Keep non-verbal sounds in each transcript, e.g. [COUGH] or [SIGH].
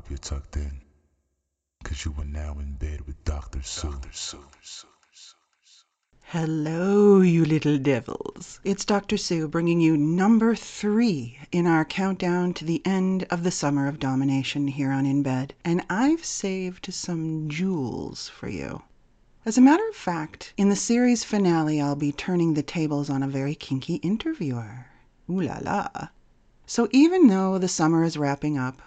hope you're tucked in. Cause you are now in bed with Dr. Sue. Dr. Sue. Hello, you little devils. It's Dr. Sue bringing you number three in our countdown to the end of the summer of domination here on In Bed. And I've saved some jewels for you. As a matter of fact, in the series finale, I'll be turning the tables on a very kinky interviewer. Ooh la la. So even though the summer is wrapping up,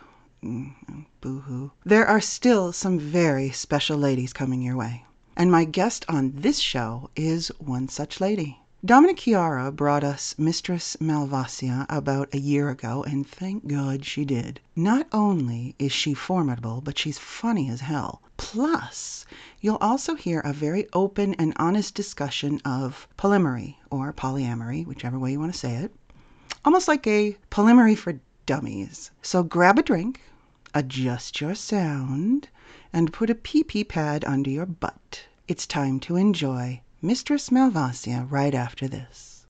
Mm, boo hoo, there are still some very special ladies coming your way. And my guest on this show is one such lady. Dominic Kiara brought us Mistress Malvasia about a year ago, and thank God she did. Not only is she formidable, but she's funny as hell. Plus, you'll also hear a very open and honest discussion of polyamory, or polyamory, whichever way you want to say it. Almost like a polyamory for dummies. So grab a drink, adjust your sound, and put a pee pee pad under your butt. It's time to enjoy Mistress Malvasia right after this.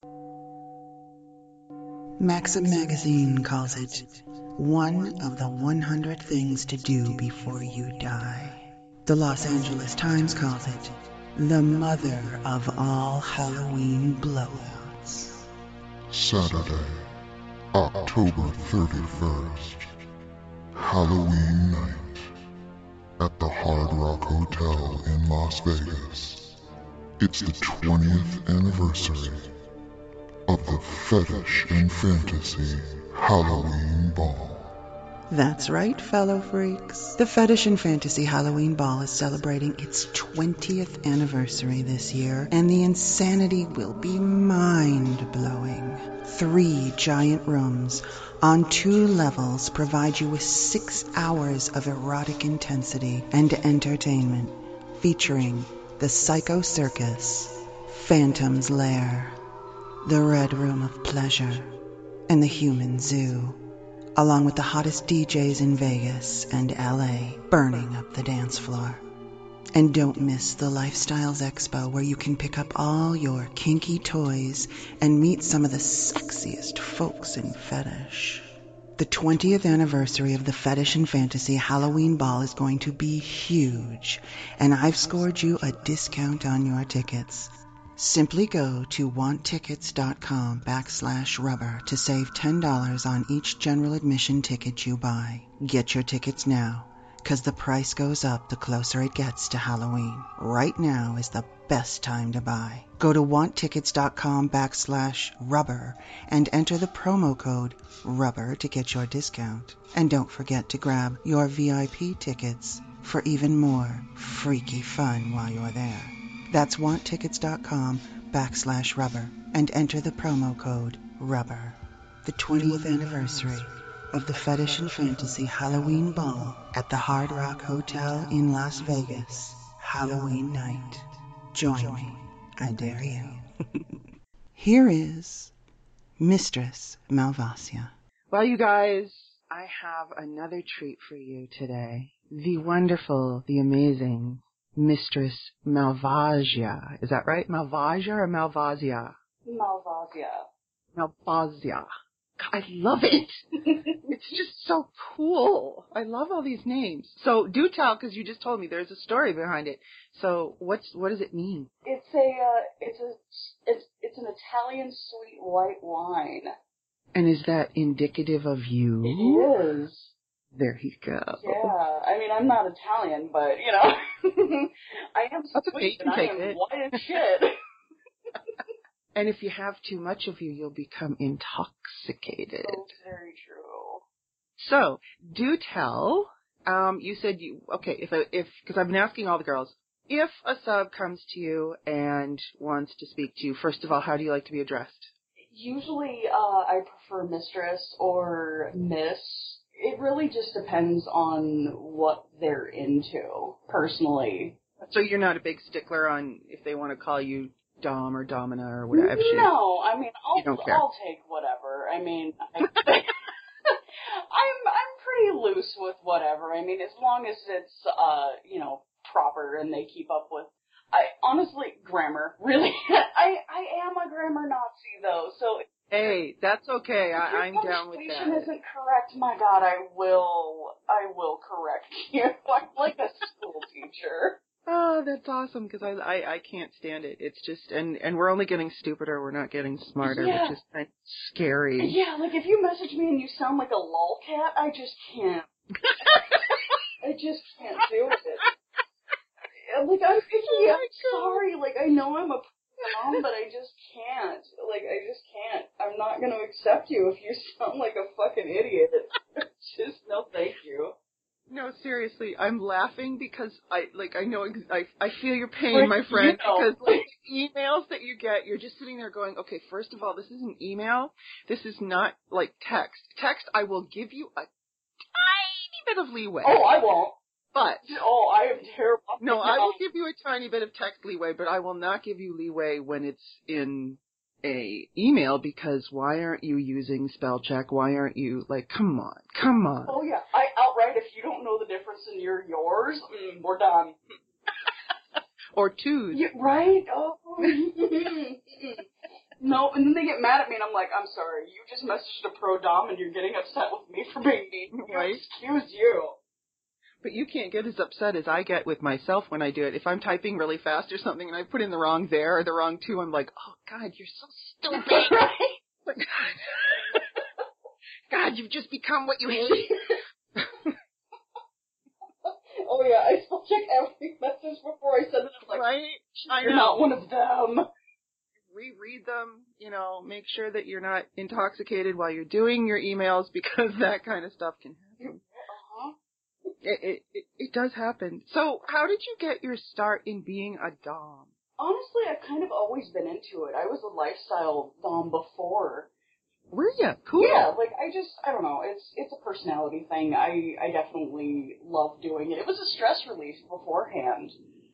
Maxim magazine calls it one of the 100 things to do before you die. The Los Angeles Times calls it the mother of all Halloween blowouts. Saturday, October 31st, Halloween night at the Hard Rock Hotel in Las Vegas. It's the 20th anniversary of the Fetish and Fantasy Halloween Ball. That's right, fellow freaks. The Fetish and Fantasy Halloween Ball is celebrating its 20th anniversary this year, and the insanity will be mind blowing. Three giant rooms on two levels provide you with six hours of erotic intensity and entertainment, featuring the Psycho Circus, Phantom's Lair, the Red Room of Pleasure, and the Human Zoo along with the hottest DJs in Vegas and LA burning up the dance floor. And don't miss the Lifestyles Expo where you can pick up all your kinky toys and meet some of the sexiest folks in fetish. The 20th anniversary of the Fetish and Fantasy Halloween Ball is going to be huge, and I've scored you a discount on your tickets. Simply go to wanttickets.com backslash rubber to save $10 on each general admission ticket you buy. Get your tickets now, because the price goes up the closer it gets to Halloween. Right now is the best time to buy. Go to wanttickets.com backslash rubber and enter the promo code rubber to get your discount. And don't forget to grab your VIP tickets for even more freaky fun while you're there. That's wanttickets.com backslash rubber and enter the promo code rubber. The 20th anniversary of the Fetish and Fantasy Halloween Ball at the Hard Rock Hotel in Las Vegas, Halloween night. Join me, I dare you. [LAUGHS] Here is Mistress Malvasia. Well, you guys, I have another treat for you today. The wonderful, the amazing, Mistress Malvasia. Is that right? Malvasia or Malvasia? Malvasia. Malvasia. I love it. [LAUGHS] it's just so cool. I love all these names. So do tell, because you just told me there's a story behind it. So what's what does it mean? It's a uh, it's a it's it's an Italian sweet white wine. And is that indicative of you? It is. There you go. Yeah, I mean I'm not Italian, but you know, [LAUGHS] I am That's okay, sweet you can and I take am it. white as shit. [LAUGHS] And if you have too much of you, you'll become intoxicated. so very true. So, do tell. Um, you said you okay. If I, if because I've been asking all the girls, if a sub comes to you and wants to speak to you, first of all, how do you like to be addressed? Usually, uh, I prefer mistress or miss. It really just depends on what they're into, personally. So you're not a big stickler on if they want to call you Dom or Domina or whatever. No, I mean, I'll, You don't care. I'll take whatever. I mean, I, [LAUGHS] I'm I'm pretty loose with whatever. I mean, as long as it's uh, you know, proper and they keep up with. I honestly, grammar really. [LAUGHS] I I am a grammar Nazi though, so Hey, that's okay. your I, I'm down with that. punctuation isn't correct, my God, I will I will correct [LAUGHS] you. I'm like a school teacher. Oh, that's awesome because I, I I can't stand it. It's just and and we're only getting stupider. We're not getting smarter, Yeah. which is kind of scary. Yeah, like if you message me and you sound like a lolcat, I just can't. [LAUGHS] I just can't do it. Like I'm picky. Oh I'm sorry. Like I know I'm a but I just can't. Like I just can't. I'm not gonna accept you if you [LAUGHS] sound like a fucking idiot. [LAUGHS] just no, thank you. No, seriously, I'm laughing because I like I know ex- I I feel your pain, Like, my friend. you know, because like emails that you get, you're just sitting there going, okay, first of all, this is an email. This is not like text. Text, I will give you a tiny bit of leeway, Oh, I won't. But Oh, I am terrible. no, I will give you a tiny bit of text leeway, but I will not give you leeway when it's in a email because why aren't you using spell check? Why aren't you like, come on, come on. Oh yeah, I outright. If you don't know the difference in your yours, mm, we're done. [LAUGHS] Or twos. Yeah, right? Oh. [LAUGHS] no, and then they get mad at me, and I'm like, I'm sorry, you just messaged a pro dom, and you're getting upset with me for being mean. Right. Excuse you. But you can't get as upset as I get with myself when I do it. If I'm typing really fast or something and I put in the wrong there or the wrong two, I'm like, oh God, you're so stupid. right? [LAUGHS] Like, [LAUGHS] God, you've just become what you hate. [LAUGHS] oh yeah, I still check every message before I send it. I'm like, right? I you're know. not one of them. Reread them, you know, make sure that you're not intoxicated while you're doing your emails because that kind of stuff can. It, it, it, does happen. So how did you get your start in being a Dom? Honestly, I've kind of always been into it. I was a lifestyle dom before. Were you? Cool. Yeah, like I just I don't know. It's it's a personality thing. I I definitely love doing it. It was a stress relief beforehand,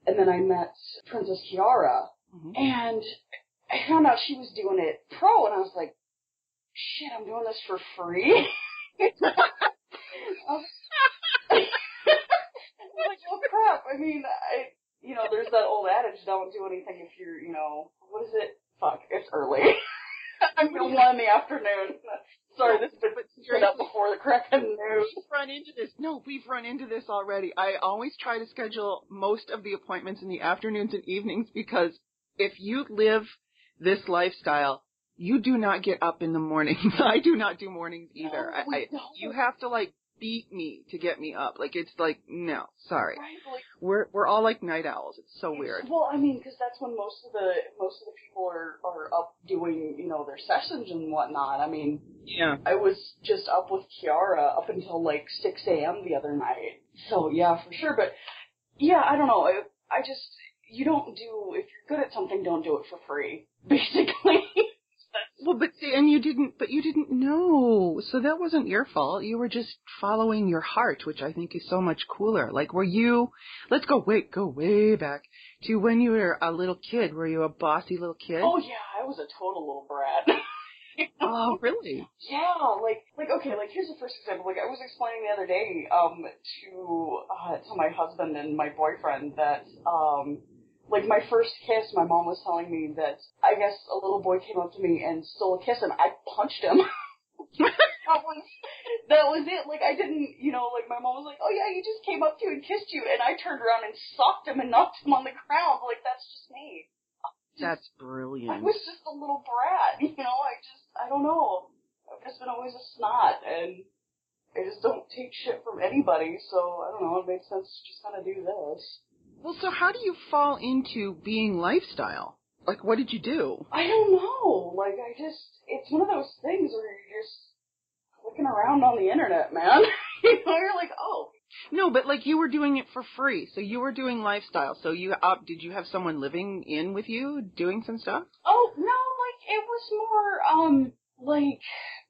and then I met Princess Kiara, Mhm. and I found out she was doing it pro, and I was like, shit, I'm doing this for free. [LAUGHS] [LAUGHS] I was like, oh crap. I mean, I you know, there's that old adage, don't do anything if you're, you know, what is it? Fuck, it's early. [LAUGHS] I'm gonna one in the afternoon. [LAUGHS] Sorry, this has been straight up before the crack of noon. We've run into this. No, we've run into this already. I always try to schedule most of the appointments in the afternoons and evenings because if you live this lifestyle, you do not get up in the mornings. [LAUGHS] I do not do mornings either. No, I, I, you have to like beat me to get me up. Like it's like no, sorry. Right, like, We're we're all like night owls. It's so weird. Well, I mean, because that's when most of the most of the people are are up doing, you know, their sessions and whatnot. I mean, Yeah. I was just up with Kiara up until like 6 a.m. the other night. So yeah, for sure. But yeah, I don't know. I, I just you don't do if you're good at something, don't do it for free. [LAUGHS] Basically. Well, but and you didn't, but you didn't know, so that wasn't your fault. You were just following your heart, which I think is so much cooler. Like, were you? Let's go wait, go way back to when you were a little kid. Were you a bossy little kid? oh yeah, I was a total little brat. [LAUGHS] Oh, really? Yeah, like like okay, like here's the first example. Like I was explaining the other day um to uh to my husband and my boyfriend that um like my first kiss, my mom was telling me that I guess a little boy came up to me and stole a kiss and I punched him. [LAUGHS] that was that was it. Like I didn't, you know, like my mom was like, "Oh yeah, he just came up to you and kissed you," and I turned around and socked him and knocked him on the ground. Like that's just me. That's brilliant. I was just a little brat, [LAUGHS] you know. I just, I don't know. I've just been always a snot, and I just don't take shit from anybody. So I don't know. It made sense to just kind of do this. Well, so how do you fall into being lifestyle? Like, what did you do? I don't know. Like I just, it's one of those things where you're just looking around on the internet, man. [LAUGHS] you know, you're like, oh, No, but like you were doing it for free, so you were doing lifestyle. So you up? Did you have someone living in with you doing some stuff? oh no, like it was more, um, like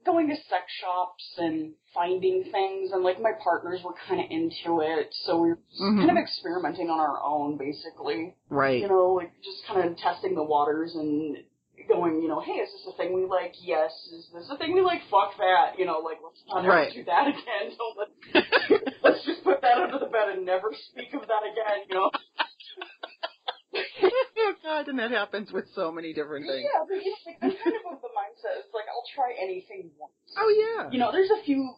going to sex shops and finding things, and like my partners were kind of into it, so we were Mhm. kind of experimenting on our own, basically. Right. You know, like just kind of testing the waters and going, you know, hey, is this a thing we like? Yes. Is this a thing we like? Fuck that. You know, like let's not ever Right. do that again. [LAUGHS] Don't let, let's just put that under the bed and never speak of that again. You know. [LAUGHS] oh [LAUGHS] God, and that happens with so many different things. Yeah, but you know, like I'm kind of of the mindset. It's like I'll try anything once. Oh yeah. You know, there's a few,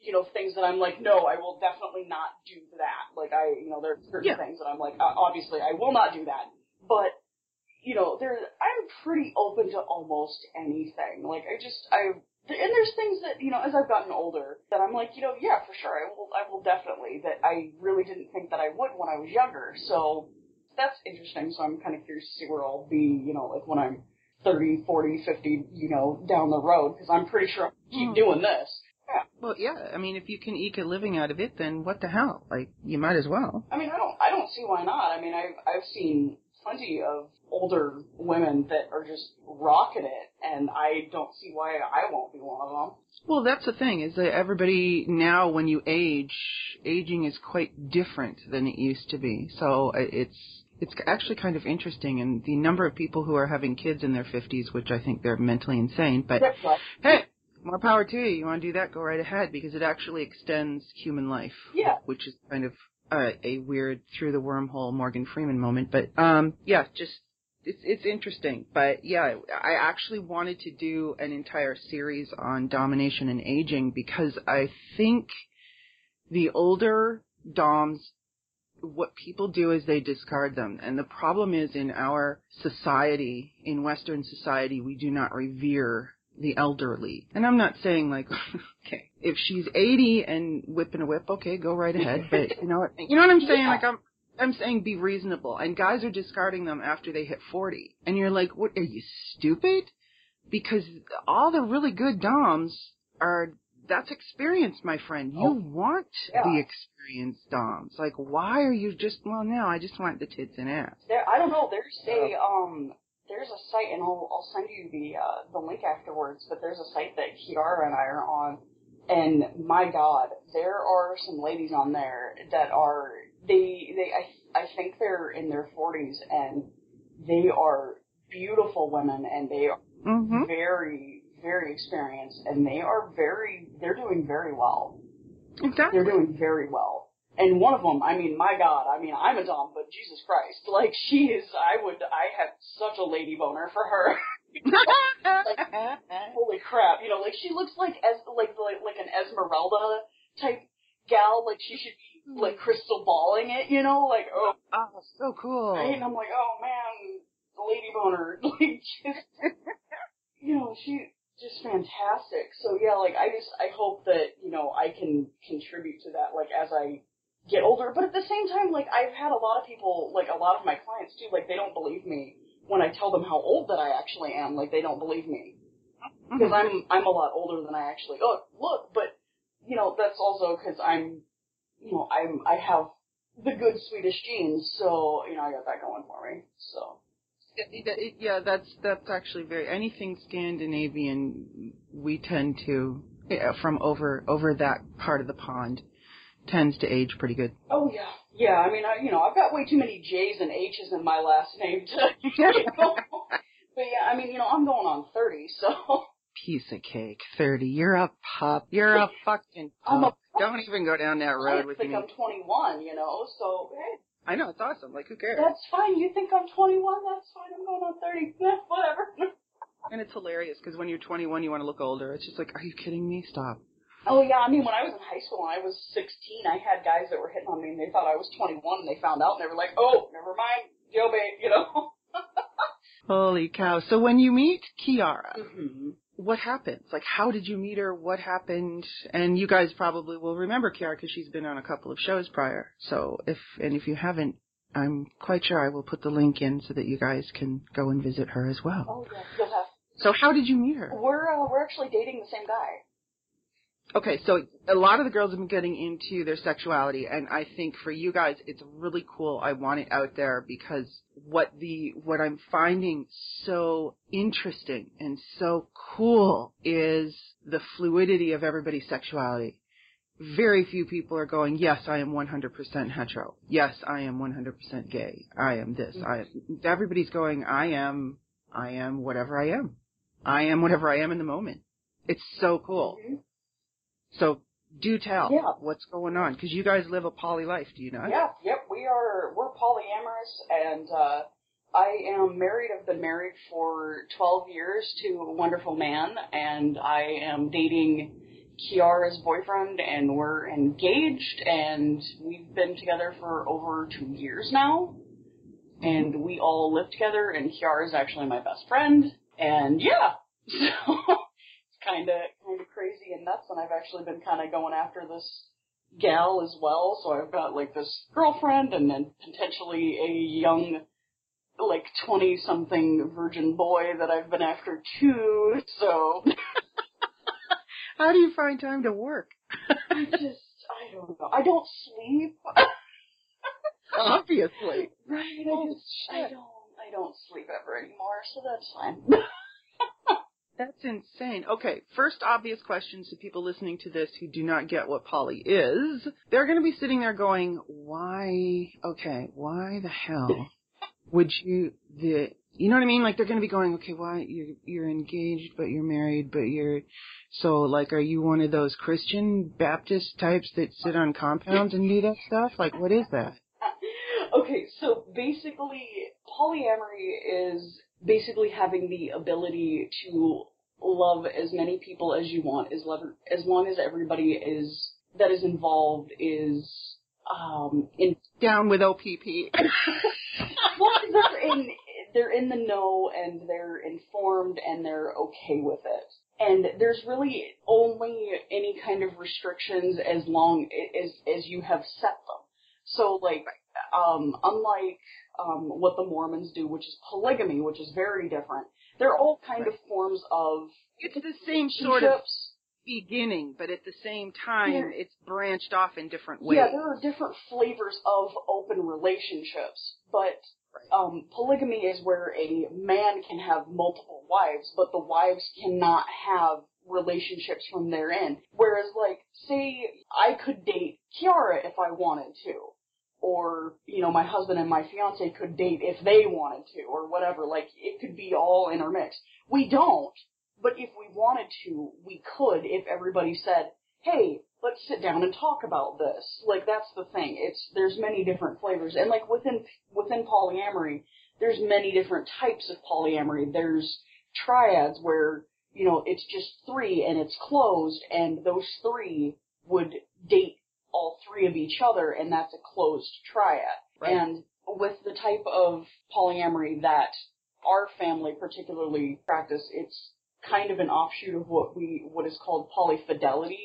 you know, things that I'm like, no, I will definitely not do that. Like I, you know, there are certain Yeah. things that I'm like, uh, obviously I will not do that. But, you know, there, I'm pretty open to almost anything. Like I just, I, and there's things that, you know, as I've gotten older, that I'm like, you know, yeah, for sure, I will, I will definitely, that I really didn't think that I would when I was younger. So, that's interesting. So I'm kind of curious to see where I'll be, you know, like when I'm 30, 40, 50, you know, down the road, because I'm pretty sure I'll keep Hmm. doing this. Yeah. Well, yeah. I mean, if you can eke a living out of it, then what the hell? Like, you might as well. I mean, I don't, I don't see why not. I mean, I've, I've seen plenty of older women that are just rocking it, and I don't see why I won't be one of them. Well, that's the thing is that everybody now, when you age, aging is quite different than it used to be. So uh, it's it's actually kind of interesting, and the number of people who are having kids in their fifties, which I think they're mentally insane. But right. hey, more power to you. You want to do that? Go right ahead because it actually extends human life. Yeah. Which is kind of uh, a weird through the wormhole Morgan Freeman moment. But um, yeah, just it's it's interesting. But yeah, I actually wanted to do an entire series on domination and aging because I think the older doms what people do is they discard them. And the problem is in our society, in Western society, we do not revere the elderly. And I'm not saying like, [LAUGHS] okay, if she's 80 and whipping a whip, okay, go right ahead. But [LAUGHS] you know what, you know what I'm saying? Yeah. Like I'm, I'm saying be reasonable. And guys are discarding them after they hit 40. And you're like, what, are you stupid? Because all the really good doms are, that's experience, my friend. You Oh, want yeah. the experienced doms. Like, why are you just, well, no, I just want the tits and ass. There, I don't know. There's a um, there's a site, and I'll I'll send you the uh, the link afterwards. But there's a site that Kiara and I are on, and my God, there are some ladies on there that are they they I I think they're in their 40s, and they are beautiful women, and they are Mm-hmm. very very experienced, and they are very they're doing very well. Exactly. They're doing very well. And one of them, I mean, my God, I mean, I'm a dom, but Jesus Christ, like she is, I would, I have such a lady boner for her. [LAUGHS] Holy crap, you know, like she looks like as like like like an Esmeralda type gal, like she should be hmm. like crystal balling it, you know, like oh, oh, so cool. right? and I'm like, oh man, the lady boner, [LAUGHS] like just, you know, she just fantastic. So yeah, like I just I hope that you know I can contribute to that, like as I get older. But at the same time, like I've had a lot of people, like a lot of my clients too, like they don't believe me when I tell them how old that I actually am. Like they don't believe me mm-hmm. because I'm I'm a lot older than I actually look. Look, but you know that's also because I'm, you know, I'm I have the good Swedish genes, so you know I got that going for me. So yeah, that's that's actually very anything Scandinavian. We tend to yeah, from over over that part of the pond tends to age pretty good. oh yeah, yeah. I mean, I you know I've got way too many J's and H's in my last name to, [LAUGHS] you know. But yeah, I mean, you know, I'm going on thirty, so Piece of cake. Thirty. You're a pup. You're a fucking I'm a pup. Don't even go down that I road with think me. I'm 21, you know. So hey, I know it's awesome. Like who cares? that's fine. You think I'm 21? That's fine. I'm going on 30. [LAUGHS] Whatever. And it's hilarious because when you're 21, you want to look older. It's just like, are you kidding me? Stop. Oh yeah, I mean when I was in high school and I was 16, I had guys that were hitting on me and they thought I was 21 and they found out and they were like, "Oh, never mind, Joe bait," you know. [LAUGHS] Holy cow! So when you meet Kiara, hmm what happens? Like, how did you meet her? What happened? And you guys probably will remember Kiara because she's been on a couple of shows prior. So if and if you haven't, I'm quite sure I will put the link in so that you guys can go and visit her as well. Oh yeah, you'll have. So how did you meet her? We're uh, we're actually dating the same guy. Okay, so a lot of the girls have been getting into their sexuality, and I think for you guys, it's really cool. I want it out there because what the what I'm finding so interesting and so cool is the fluidity of everybody's sexuality. Very few people are going, yes, I am 100% hetero. Yes, I am 100% gay. I am this. I am. everybody's going, I am, I am whatever I am. I am whatever I am in the moment. It's so cool. Mhm. So do tell Yeah. what's going on because you guys live a poly life, do you not? Yeah, yep. We are we're polyamorous, and uh, I am married. I've been married for 12 years to a wonderful man, and I am dating Kiara's boyfriend, and we're engaged, and we've been together for over two years now. And we all live together, and Kiara is actually my best friend. And yeah, [LAUGHS] so kind of kind of crazy and nuts. And I've actually been kind of going after this gal as well. So I've got like this girlfriend, and then potentially a young like 20 something virgin boy that I've been after too, so. How do you find time to work? I just, I don't know. I don't sleep. Obviously. Right, I just, I don't, I don't sleep ever anymore, so that's fine. That's insane. Okay, first obvious questions to people listening to this who do not get what poly is. They're going to be sitting there going, why, okay, why the hell would you, the, you know what I mean? Like they're going to be going, okay, why, you're, you're engaged, but you're married, but you're, so like, are you one of those Christian Baptist types that sit on compounds and do that stuff? Like, what is that? [LAUGHS] okay, so basically, polyamory is basically having the ability to love as many people as you want, as, love, as long as everybody is that is involved is um, in down with OPP. [LAUGHS] well, they're in they're in the know and they're informed and they're okay with it. And there's really only any kind of restrictions as long as as you have set them. So like um, unlike um, what the Mormons do, which is polygamy, which is very different. They're all kind of forms of It's the same sort of beginning, but at the same time, Yeah. it's branched off in different ways. Yeah, there are different flavors of open relationships, but um, polygamy is where a man can have multiple wives, but the wives cannot have relationships from their end. Whereas, like, say I could date Kiara if I wanted to, or you know, my husband and my fiance could date if they wanted to, or whatever. Like, it could be all intermixed. We don't, but if we wanted to, we could if everybody said, hey, let's sit down and talk about this. Like that's the thing. It's there's many different flavors, and like within within polyamory, there's many different types of polyamory. There's triads where you know it's just three and it's closed, and those three would date all three of each other, and that's a closed triad. Right. And with the type of polyamory that our family particularly practice, it's kind of an offshoot of what we what is called polyfidelity,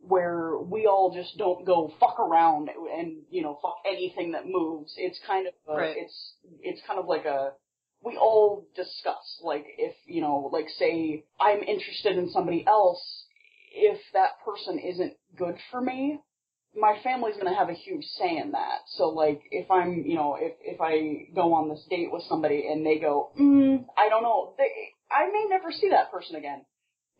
where we all just don't go fuck around and you know fuck anything that moves. It's kind of a, Right. it's it's kind of like a we all discuss like if you know like say I'm interested in somebody else, if that person isn't good for me, my family's gonna have a huge say in that. So like if I'm you know if if I go on this date with somebody and they go mm, I don't know they I may never see that person again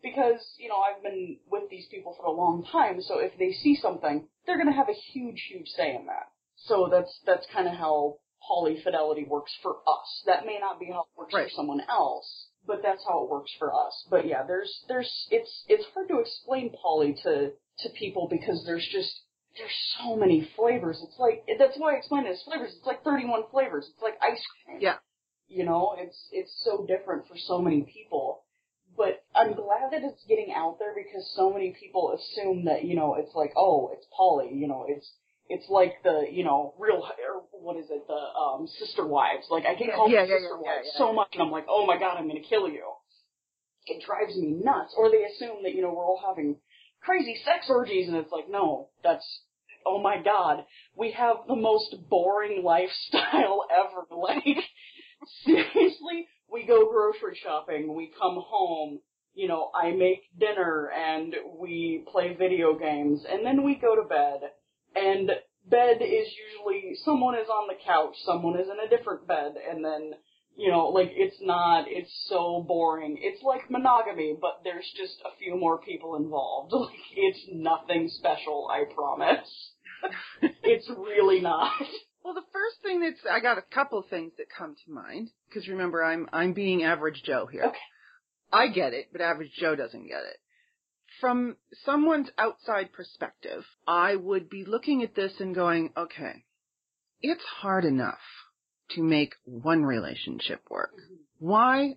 because you know I've been with these people for a long time. So if they see something, they're gonna have a huge huge say in that. So that's that's kind of how polyfidelity works for us. That may not be how it works Right. for someone else, but that's how it works for us. But yeah, there's there's it's it's hard to explain poly to to people because there's just there's so many flavors. It's like that's why I explained it as flavors. It's like 31 flavors. It's like ice cream. Yeah. You know, it's it's so different for so many people. But I'm glad that it's getting out there because so many people assume that you know it's like oh it's poly You know it's it's like the you know real or what is it the um sister wives. Like I get called yeah, yeah, sister yeah, wives so much, and I'm like oh my god I'm gonna kill you. It drives me nuts. Or they assume that you know we're all having crazy sex orgies, and it's like no, that's oh my god, we have the most boring [LAUGHS] lifestyle ever. [LAUGHS] Like seriously, we go grocery shopping, we come home, you know, I make dinner and we play video games and then we go to bed and bed is usually someone is on the couch, someone is in a different bed and then you know, like it's not it's so boring. It's like monogamy, but there's just a few more people involved. [LAUGHS] Like it's nothing special, I promise. [LAUGHS] it's really not. Well, the first thing that's I got a couple of things that come to mind because remember I'm I'm being average Joe here. Okay. I get it, but average Joe doesn't get it. From someone's outside perspective, I would be looking at this and going, okay, it's hard enough to make one relationship work. Why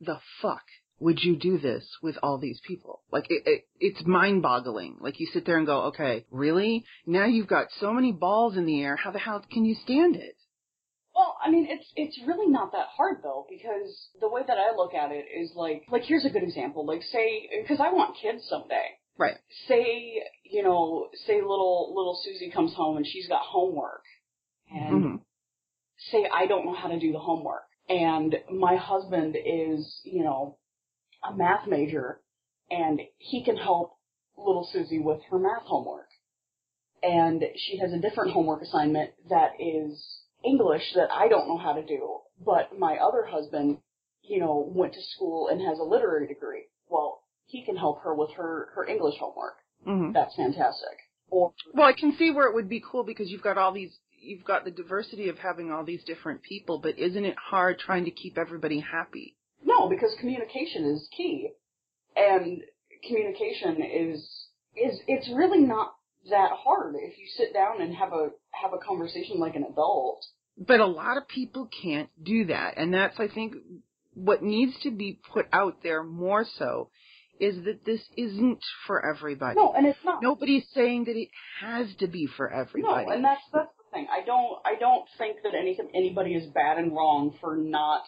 the fuck would you do this with all these people? Like it, it, it's mind-boggling. Like you sit there and go, okay, really? Now you've got so many balls in the air. How the hell can you stand it? Well, I mean, it's it's really not that hard though, because the way that I look at it is like like here's a good example. Like say, because I want kids someday. Right. Say you know, say little little Susie comes home and she's got homework, and hmm say I don't know how to do the homework, and my husband is you know a math major, and he can help little Susie with her math homework, and she has a different homework assignment that is English that I don't know how to do, but my other husband, you know, went to school and has a literary degree. Well, he can help her with her her English homework. hmm That's fantastic. Or Well, I can see where it would be cool because you've got all these, you've got the diversity of having all these different people, but isn't it hard trying to keep everybody happy? no, because communication is key, and communication is is it's really not that hard if you sit down and have a have a conversation like an adult. But a lot of people can't do that. And that's, I think, what needs to be put out there more so is that this isn't for everybody. No, and it's not. Nobody's saying that it has to be for everybody. No, and that's that's the thing. I don't I don't think that any anybody is bad and wrong for not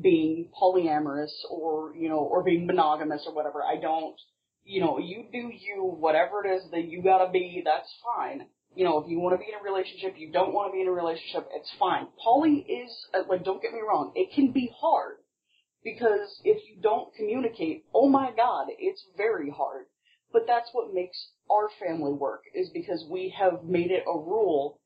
being polyamorous or you know or being monogamous or whatever. I don't. You know, you do you. Whatever it is that you gotta be, that's fine. You know, if you want to be in a relationship, you don't want to be in a relationship, it's fine. Poly is uh, like, don't get me wrong, it can be hard because if you don't communicate, oh my god, it's very hard. But that's what makes our family work is because we have made it a rule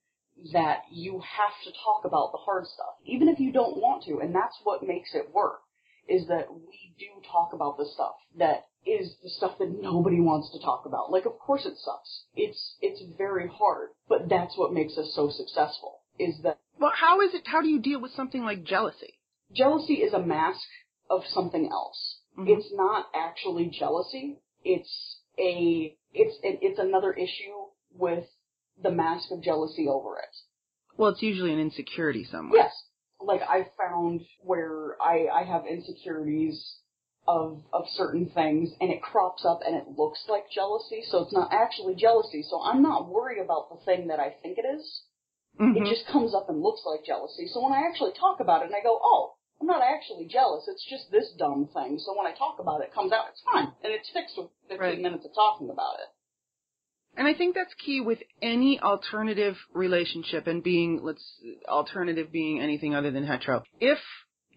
that you have to talk about the hard stuff, even if you don't want to, and that's what makes it work. Is that we do talk about the stuff that is the stuff that nobody wants to talk about. Like, of course it sucks. It's it's very hard, but that's what makes us so successful. Is that well, how is it, how do you deal with something like jealousy? jealousy is a mask of something else. Mhm. It's not actually jealousy. It's a it's it's another issue with the mask of jealousy over it. Well, it's usually an insecurity somewhere. Yes, like I found where I I have insecurities of of certain things and it crops up and it looks like jealousy, so it's not actually jealousy. So I'm not worried about the thing that I think it is. Mhm. It just comes up and looks like jealousy. So when I actually talk about it and I go, oh, I'm not actually jealous. It's just this dumb thing. So when I talk about it, it comes out. It's fine. And it's fixed with 15 Right. minutes of talking about it. And I think that's key with any alternative relationship and being, let's, alternative being anything other than hetero. If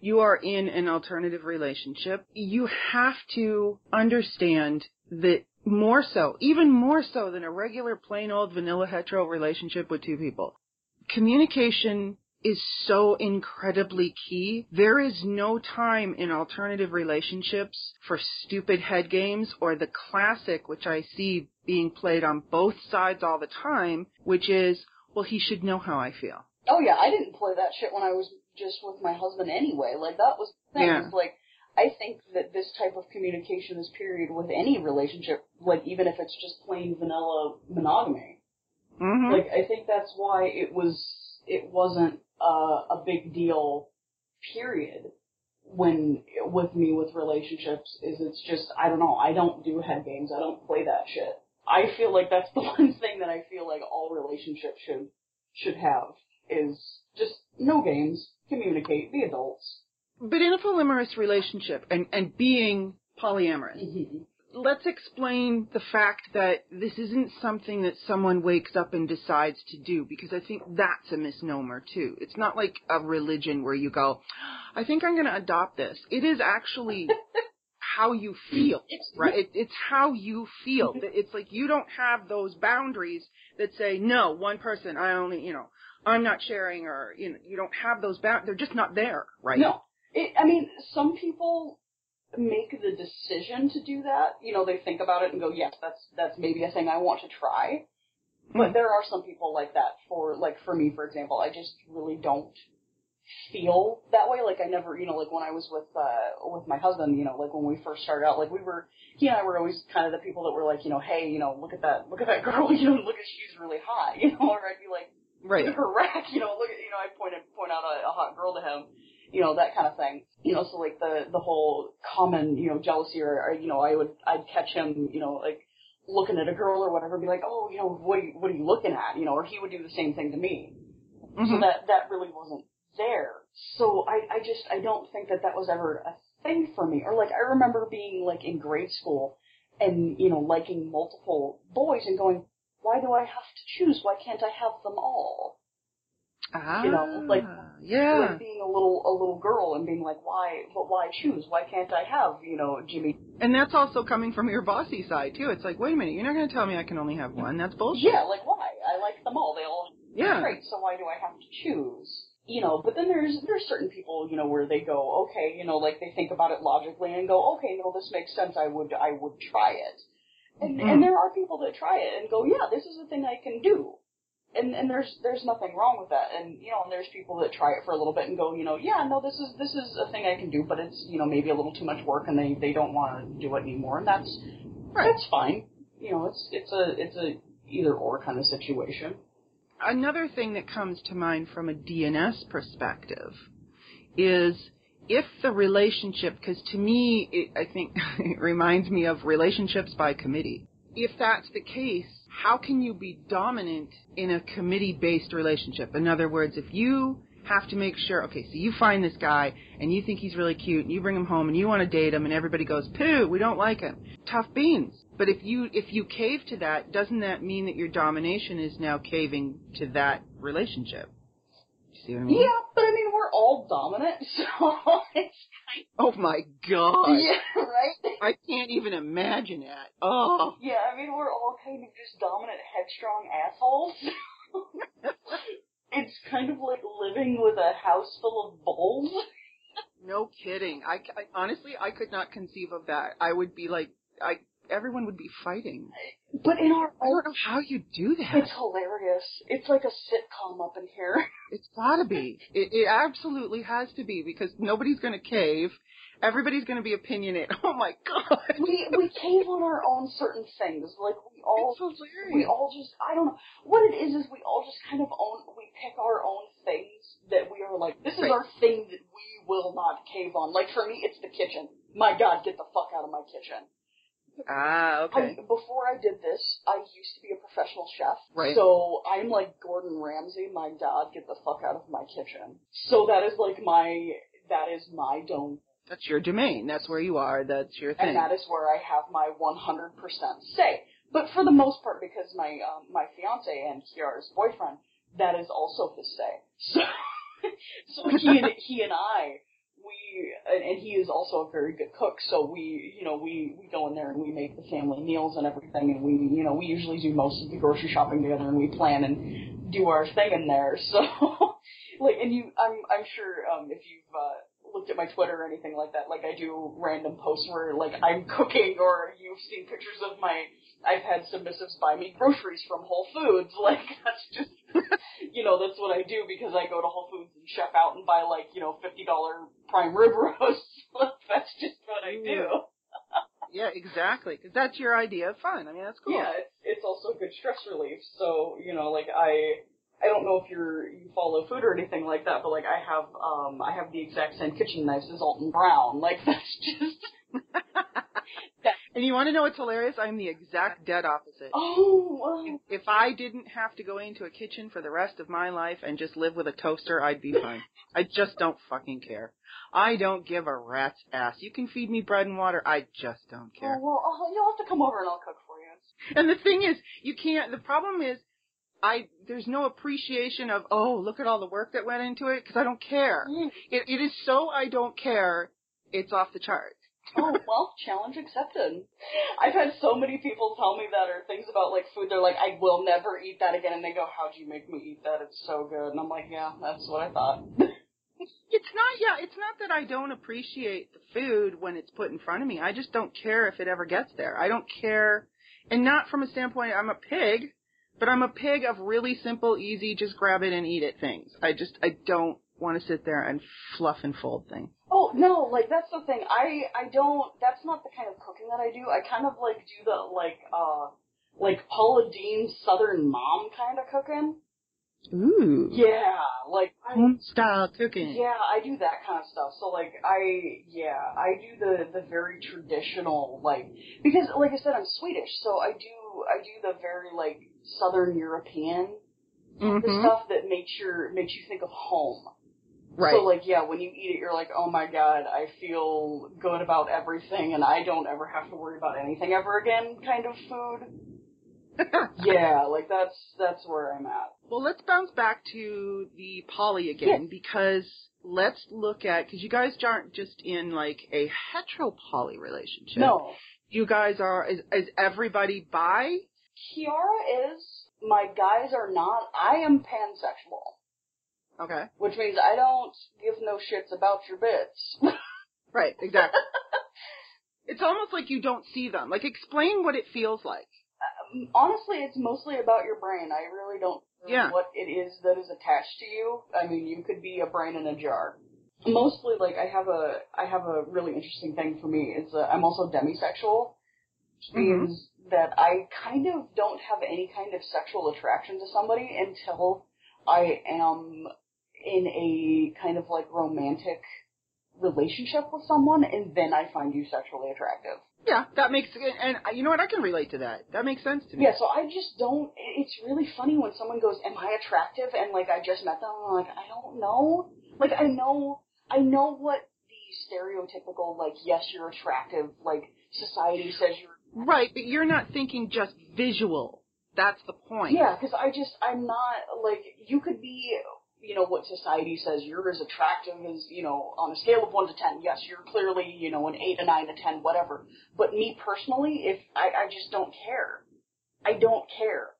you are in an alternative relationship, you have to understand that more so, even more so than a regular plain old vanilla hetero relationship with two people, communication is so incredibly key. There is no time in alternative relationships for stupid head games or the classic, which I see being played on both sides all the time, which is, well, he should know how I feel. Oh yeah, I didn't play that shit when I was just with my husband anyway. Like that was the thing. Yeah. Like I think that this type of communication is period with any relationship, like even if it's just plain vanilla monogamy. Mm-hmm. Like I think that's why it was it wasn't uh, a big deal. Period. When with me with relationships is it's just I don't know I don't do head games I don't play that shit. I feel like that's [LAUGHS] the one thing that I feel like all relationships should should have is just no games, communicate, be adults. but in a polyamorous relationship and, and being polyamorous, Mm-hmm. Let's explain the fact that this isn't something that someone wakes up and decides to do because I think that's a misnomer too. It's not like a religion where you go, I think I'm going to adopt this. It is actually [LAUGHS] how you feel, right? It, it's how you feel. Mm-hmm. It's like you don't have those boundaries that say, no, one person, I only, you know, I'm not sharing or, you know, you don't have those boundaries. They're just not there, right? No. It, I mean, some people make the decision to do that. You know, they think about it and go, yes, that's, that's maybe a thing I want to try. But there are some people like that for, like for me, for example, I just really don't feel that way. Like I never, you know, like when I was with, uh, with my husband, you know, like when we first started out, like we were, he and I were always kind of the people that were like, you know, hey, you know, look at that, look at that [LAUGHS] girl, you know, look at she's really hot, [LAUGHS] you know, or I'd be like, Right. her rack, you know, look at, you know, I pointed point point out a, a hot girl to him, you know, that kind of thing. you know, so like the the whole common, you know, jealousy or, or you know, I would I'd catch him, you know, like looking at a girl or whatever, and be like, oh, you know, what are you, what are you looking at, you know, or he would do the same thing to me. So Mhm. that that really wasn't there. So I I just I don't think that that was ever a thing for me. Or like I remember being like in grade school and you know liking multiple boys and going, why do I have to choose? Why can't I have them all? Ah, you know, like- yeah. Like being a little a little girl and being like, why? But why choose? Why can't I have you know Jimmy? And that's also coming from your bossy side too. It's like, wait a minute, you're not going to tell me I can only have one. That's bullshit. Yeah, like why? I like them all. They all Yeah. great. So why do I have to choose? You know, but then there's there's certain people, you know, where they go, okay, you know, like they think about it logically and go, okay, no, this makes sense. I would I would try it. And Mhm. and there are people that try it and go, yeah, this is a thing I can do. And and there's there's nothing wrong with that. And you know, and there's people that try it for a little bit and go, you know, yeah, no, this is this is a thing I can do, but it's you know maybe a little too much work and they they don't want to do it anymore, and that's Right. that's fine. You know, it's it's a it's a either or kind of situation. Another thing that comes to mind from a D/s perspective is if the relationship, because to me, it, I think [LAUGHS] it reminds me of relationships by committee. If that's the case, how can you be dominant in a committee-based relationship? In other words, if you have to make sure, okay, so you find this guy and you think he's really cute and you bring him home and you want to date him and everybody goes, pooh, we don't like him. Tough beans. But if you, if you cave to that, doesn't that mean that your domination is now caving to that relationship? See what I mean? Yeah, but I mean we're all dominant, [LAUGHS] so it's Oh my god. yeah, right. I can't even imagine that. Oh. Yeah, I mean we're all kind of just dominant, headstrong assholes. [LAUGHS] it's kind of like living with a house full of bulls. [LAUGHS] No kidding. I, I honestly, I could not conceive of that. I would be like, I everyone would be fighting. But in our I don't know how you do that. it's hilarious. It's like a sitcom up in here. [LAUGHS] It's gotta be. It, it absolutely has to be because nobody's gonna cave. Everybody's gonna be opinionated. [LAUGHS] Oh my god. we we cave on our own certain things. Like we all we all just I don't know what it is is we all just kind of own we pick our own things that we are like this is Right. our thing that we will not cave on. Like for me it's the kitchen. My God, get the fuck out of my kitchen. Ah, okay. I, before I did this, I used to be a professional chef. Right. So I'm like Gordon Ramsay. My God, get the fuck out of my kitchen. So that is like my that is my dome, That's your domain. That's where you are. That's your thing. and that is where I have my 100% say. But for the most part, because my um, my fiance and Kiara's boyfriend, that is also his say. [LAUGHS] So [LAUGHS] so he and he and I. We and, he is also a very good cook, so we you know we we go in there and we make the family meals and everything, and we you know we usually do most of the grocery shopping together, and we plan and do our thing in there. [LAUGHS] So like, and you, I'm I'm sure um, if you've uh, looked at my Twitter or anything like that, like I do random posts where like I'm cooking, or you've seen pictures of my. I've had submissives buy me groceries from Whole Foods. [LAUGHS] Like that's just you know, that's what I do because I go to Whole Foods and chef out and buy like, you know, fifty dollar prime rib [LAUGHS] roasts. that's just what I do. yeah, exactly. Because that's your idea of fun. I mean, that's cool. Yeah, it's it's also good stress relief. So, you know, like I I don't know if you're you follow food or anything like that, but like I have um I have the exact same kitchen knives as Alton Brown. Like [LAUGHS] that's just [LAUGHS] and you want to know what's hilarious? I'm the exact dead opposite. Oh wow. If I didn't have to go into a kitchen for the rest of my life and just live with a toaster, I'd be fine. I just don't fucking care. I don't give a rat's ass. You can feed me bread and water. I just don't Oh care. well oh, you'll have to come over and I'll cook for you. And the thing is, you can't. The problem is, I there's no appreciation of oh look at all the work that went into it because I don't care. Mm. It it is so I don't care. It's off the charts. [LAUGHS] oh well, challenge accepted. I've had so many people tell me that or things about like food. They're like, I will never eat that again, and they go, How'd you make me eat that? It's so good. And I'm like, Yeah, that's what I thought. [LAUGHS] It's not, yeah, it's not that I don't appreciate the food when it's put in front of me. I just don't care if it ever gets there. I don't care, and not from a standpoint, I'm a pig, but I'm a pig of really simple, easy, just grab it and eat it things. I just, I don't want to sit there and fluff and fold things. Oh no, like that's the thing. I I don't. That's not the kind of cooking that I do. I kind of like do the like uh like Paula Deen Southern mom kind of cooking. Ooh. Yeah, like Home style cooking. yeah, I do that kind of stuff. So like I yeah, I do the the very traditional like because like I said I'm Swedish, so I do I do the very like southern European the Mhm. stuff that makes your makes you think of home. Right. So like yeah, when you eat it you're like, "Oh my god, I feel good about everything and I don't ever have to worry about anything ever again" kind of food. [LAUGHS] Yeah, like that's that's where I'm at. well, let's bounce back to the poly again Yes. because let's look at because you guys aren't just in like a hetero poly relationship. No. You guys are. Is, is everybody bi? Kiara is, my guys are not. I am pansexual, Okay. which means I don't give no shits about your bits. [LAUGHS] Right. Exactly. it's almost like you don't see them. Like, explain what it feels like. Um, Honestly, it's mostly about your brain. I really don't know Yeah. what it is that is attached to you. I mean, you could be a brain in a jar. Mostly, like I have a, I have a really interesting thing for me. Is uh, I'm also demisexual, which Mhm. means that I kind of don't have any kind of sexual attraction to somebody until I am in a kind of like romantic relationship with someone, and then I find you sexually attractive. Yeah, that makes. And you know what? I can relate to that. That makes sense to me. Yeah, so I just don't. It's really funny when someone goes, "Am I attractive?" and like I just met them, and I'm like, I don't know. Like I know, I know what the stereotypical like, yes, you're attractive. Like society says you're. Right, but you're not thinking just visual. That's the point. Yeah, because I just I'm not like you could be. You know what society says you're as attractive as you know on a scale of one to ten. Yes, you're clearly you know an eight, a nine, a ten, whatever. But me personally, if I, I just don't care, I don't care.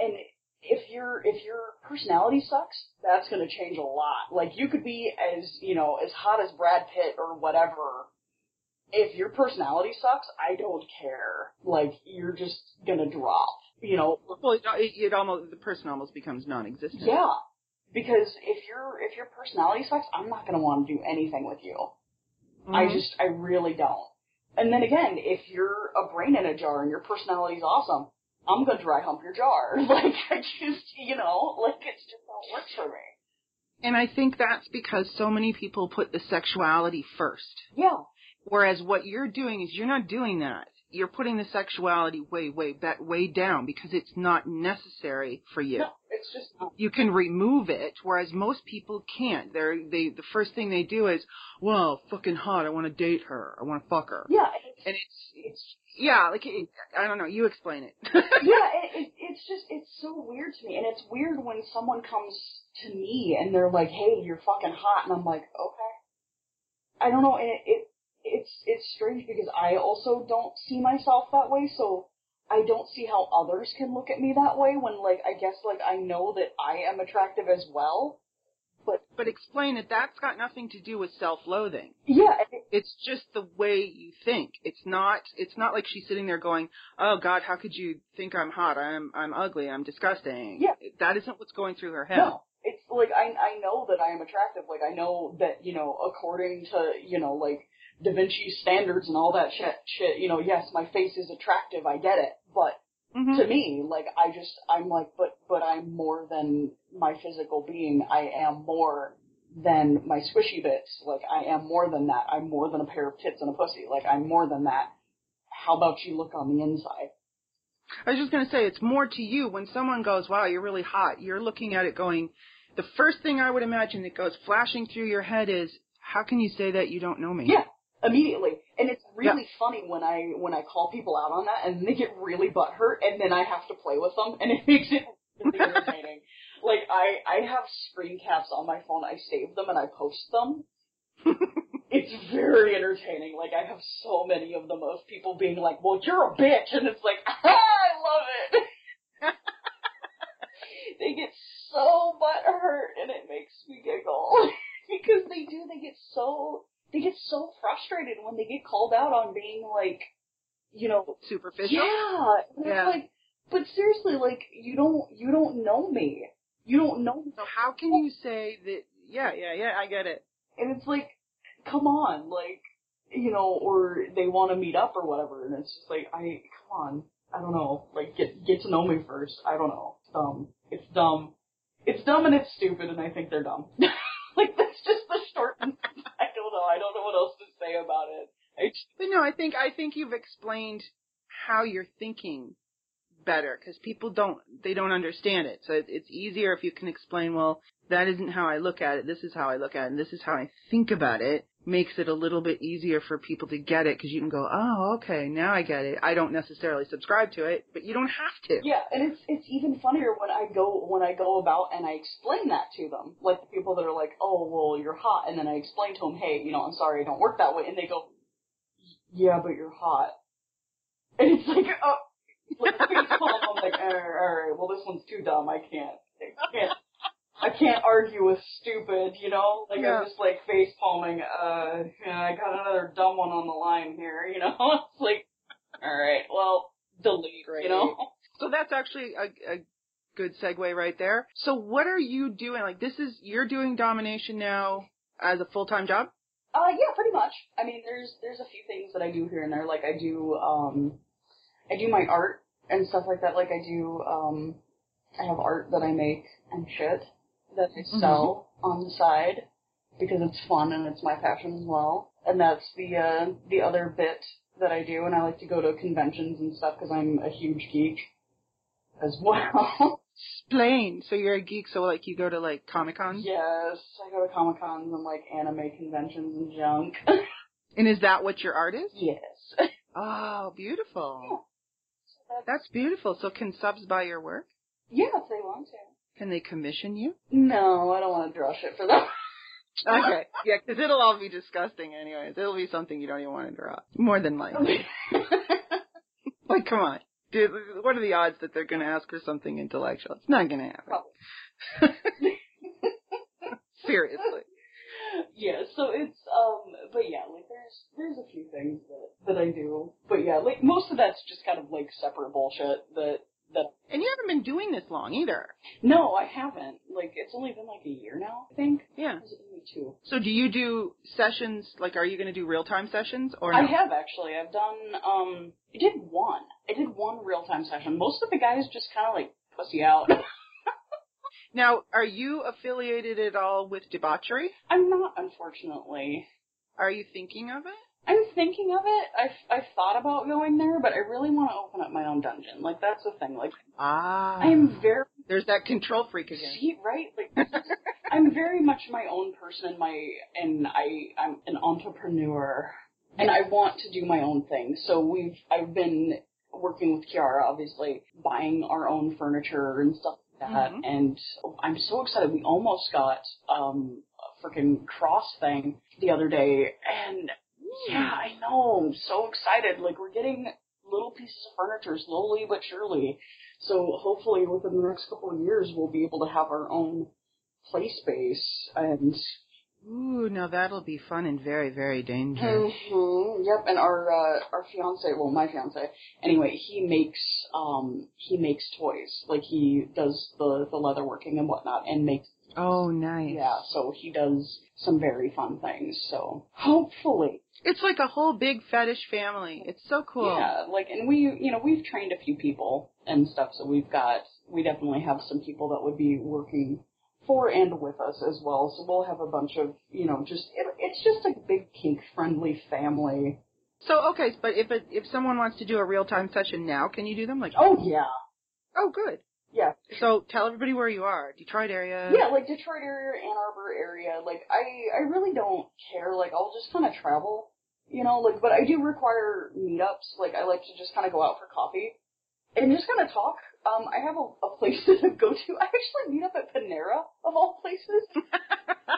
And if your if your personality sucks, that's going to change a lot. Like you could be as you know as hot as Brad Pitt or whatever. If your personality sucks, I don't care. Like you're just gonna drop. You know, Well, it, it, almost the person almost becomes non-existent. yeah. Because if your if your personality sucks, I'm not gonna want to do anything with you. I Mhm. just I really don't. And then again, if you're a brain in a jar and your personality's awesome, I'm gonna dry hump your jar. [LAUGHS] Like I just you know, like it's just it works for me. And I think that's because so many people put the sexuality first. Yeah. Whereas what you're doing is you're not doing that. You're putting the sexuality way, way back, way down because it's not necessary for you. No, it's just You can remove it, whereas most people can't. They're, they, the first thing they do is, well, fucking hot, I want to date her, I want to fuck her. yeah. It's, And it's, it's, yeah, like, it, I don't know, you explain it. [LAUGHS] yeah, it, it, [LAUGHS] it's just it's so weird to me, and it's weird when someone comes to me and they're like, "Hey, you're fucking hot," and I'm like, "Okay." I don't know, and it, it it's it's strange because I also don't see myself that way, so I don't see how others can look at me that way when like I guess like I know that I am attractive as well. but but explain it, that's got nothing to do with self-loathing. Yeah, it, It's just the way you think. It's not. It's not like she's sitting there going, "Oh God, how could you think I'm hot? I'm I'm ugly. I'm disgusting." Yeah. That isn't what's going through her head. no. It's like I I know that I am attractive. Like I know that, you know, according to, you know, like Da Vinci standards and all that shit shit, you know, yes, my face is attractive, I get it. But Mhm. to me, like I just I'm like, but but I'm more than my physical being. I am more than my squishy bits. Like I am more than that. I'm more than a pair of tits and a pussy. Like I'm more than that. How about you look on the inside? I was just gonna say, it's more to you when someone goes, "Wow, you're really hot." You're looking at it going, the first thing I would imagine that goes flashing through your head is, "How can you say that you don't know me?" Yeah, immediately. And it's really funny when I when I call people out on that and they get really butthurt and then I have to play with them and it [LAUGHS] makes it really irritating. [LAUGHS] like I I have screen caps on my phone. I save them and I post them. [LAUGHS] it's very entertaining. Like I have so many of them of people being like, "Well, you're a bitch," and it's like, ah, I love it. they get so butthurt and it makes me giggle because they do. They get so they get so frustrated when they get called out on being like, you know, Superficial. yeah. Yeah. It's like, but seriously, like you don't you don't know me. You don't know me. So how can you say that? Yeah, yeah, yeah. I get it. And it's like, come on, like, you know, or they want to meet up or whatever, and it's just like, I, come on, I don't know, like, get, get to know me first, I don't know, it's dumb, it's dumb, It's dumb and it's stupid, and I think they're dumb. [LAUGHS] like that's just the short. I don't know. I don't know what else to about it. I just, But no, I think I think you've explained how you're thinking better because people don't they don't understand it. So it, it's easier if you can explain. Well, that isn't how I look at it. This is how I look at it. And this is how I think about it. Makes it a little bit easier for people to get it because you can go, oh, okay, now I get it. I don't necessarily subscribe to it, but you don't have to. yeah, and it's it's even funnier when I go when I go about and I explain that to them, like the people that are like, oh well, you're hot, and then I explain to them, hey, you know, I'm sorry, I don't work that way, and they go, yeah, but you're hot, [LAUGHS] and it's like, oh, like. [LAUGHS] I'm like, all right, all right, well this one's too dumb, I can't, I can't. I can't argue with stupid, you know? Like Yeah. I'm just like face palming, uh yeah, I got another dumb one on the line here, [LAUGHS] you know? it's like alright, well, delete, Great. you know? So that's actually a, a good segue right there. So what are you doing? Like this is you're doing domination now as a full time job. Uh yeah, pretty much. I mean there's there's a few things that I do here and there. Like I do um I do my art and stuff like that. Like I do um I have art that I make and shit that I sell on the side because it's fun and it's my passion as well. And that's the uh the other bit that I do and I like to go to conventions and stuff because I'm a huge geek as [LAUGHS] well. Explain. So you're a geek. So like you go to like comic cons. yes, I go to comic cons and like anime conventions and junk. [LAUGHS] And is that what your art is? yes. [LAUGHS] Oh, beautiful. So that's- That's beautiful. So can subs buy your work? Yeah, if they want to. Can they commission you? No, I don't want to draw shit for them. [LAUGHS] Okay. Yeah, because it'll all be disgusting anyways. It'll be something you don't even want to draw. More than likely. [LAUGHS] Like, come on. Dude, what are the odds that they're going to ask for something intellectual? It's not going to happen. [LAUGHS] Seriously. yeah, so it's um but yeah, like there's there's a few things that that I do. But yeah, like most of that's just kind of like separate bullshit that that And you haven't been doing this long either. No, I haven't. Like it's only been like a year now, I think. Yeah. Has it been like two? So do you do sessions, like are you going to do real-time sessions or no? I have actually. I've done um I did one. I did one real time session. Most of the guys just kinda like pussy out. [LAUGHS] Now, are you affiliated at all with debauchery? I'm not unfortunately. Are you thinking of it? I'm thinking of it. I've I've thought about going there, but I really want to open up my own dungeon. Like that's the thing. Like Ah. I'm very There's that control freak again. see right. Like I'm very much my own person. and My and I I'm an entrepreneur, and I want to do my own thing. So we've I've been working with Kiara, obviously, buying our own furniture and stuff like that. Mhm. And I'm so excited. We almost got um a freaking cross thing the other day, and yeah, I know. I'm so excited. Like we're getting little pieces of furniture slowly but surely. So hopefully within the next couple of years we'll be able to have our own play space and Ooh, now that'll be fun and very, very dangerous. hmm yep and our uh our fiance well my fiance anyway he makes um he makes toys like he does the the leather working and whatnot and makes Oh, nice. yeah so he does some very fun things so hopefully It's like a whole big fetish family. It's so cool. Yeah, like, and we, you know, we've trained a few people and stuff, so we've got, we definitely have some people that would be working for and with us as well. So we'll have a bunch of, you know, just, it, it's just a big kink-friendly family. So, okay, but if it, if someone wants to do a real-time session now, can you do them? Like, Oh, yeah. oh, good. Yeah. So tell everybody where you are. Detroit area. Yeah, like Detroit area, Ann Arbor area. Like, I, I really don't care. Like, I'll just kind of travel, you know, like, but I do require meetups. Like, I like to just kind of go out for coffee and just kind of talk. Um, I have a, a place [LAUGHS] to go to. I actually meet up at Panera, of all places. [LAUGHS]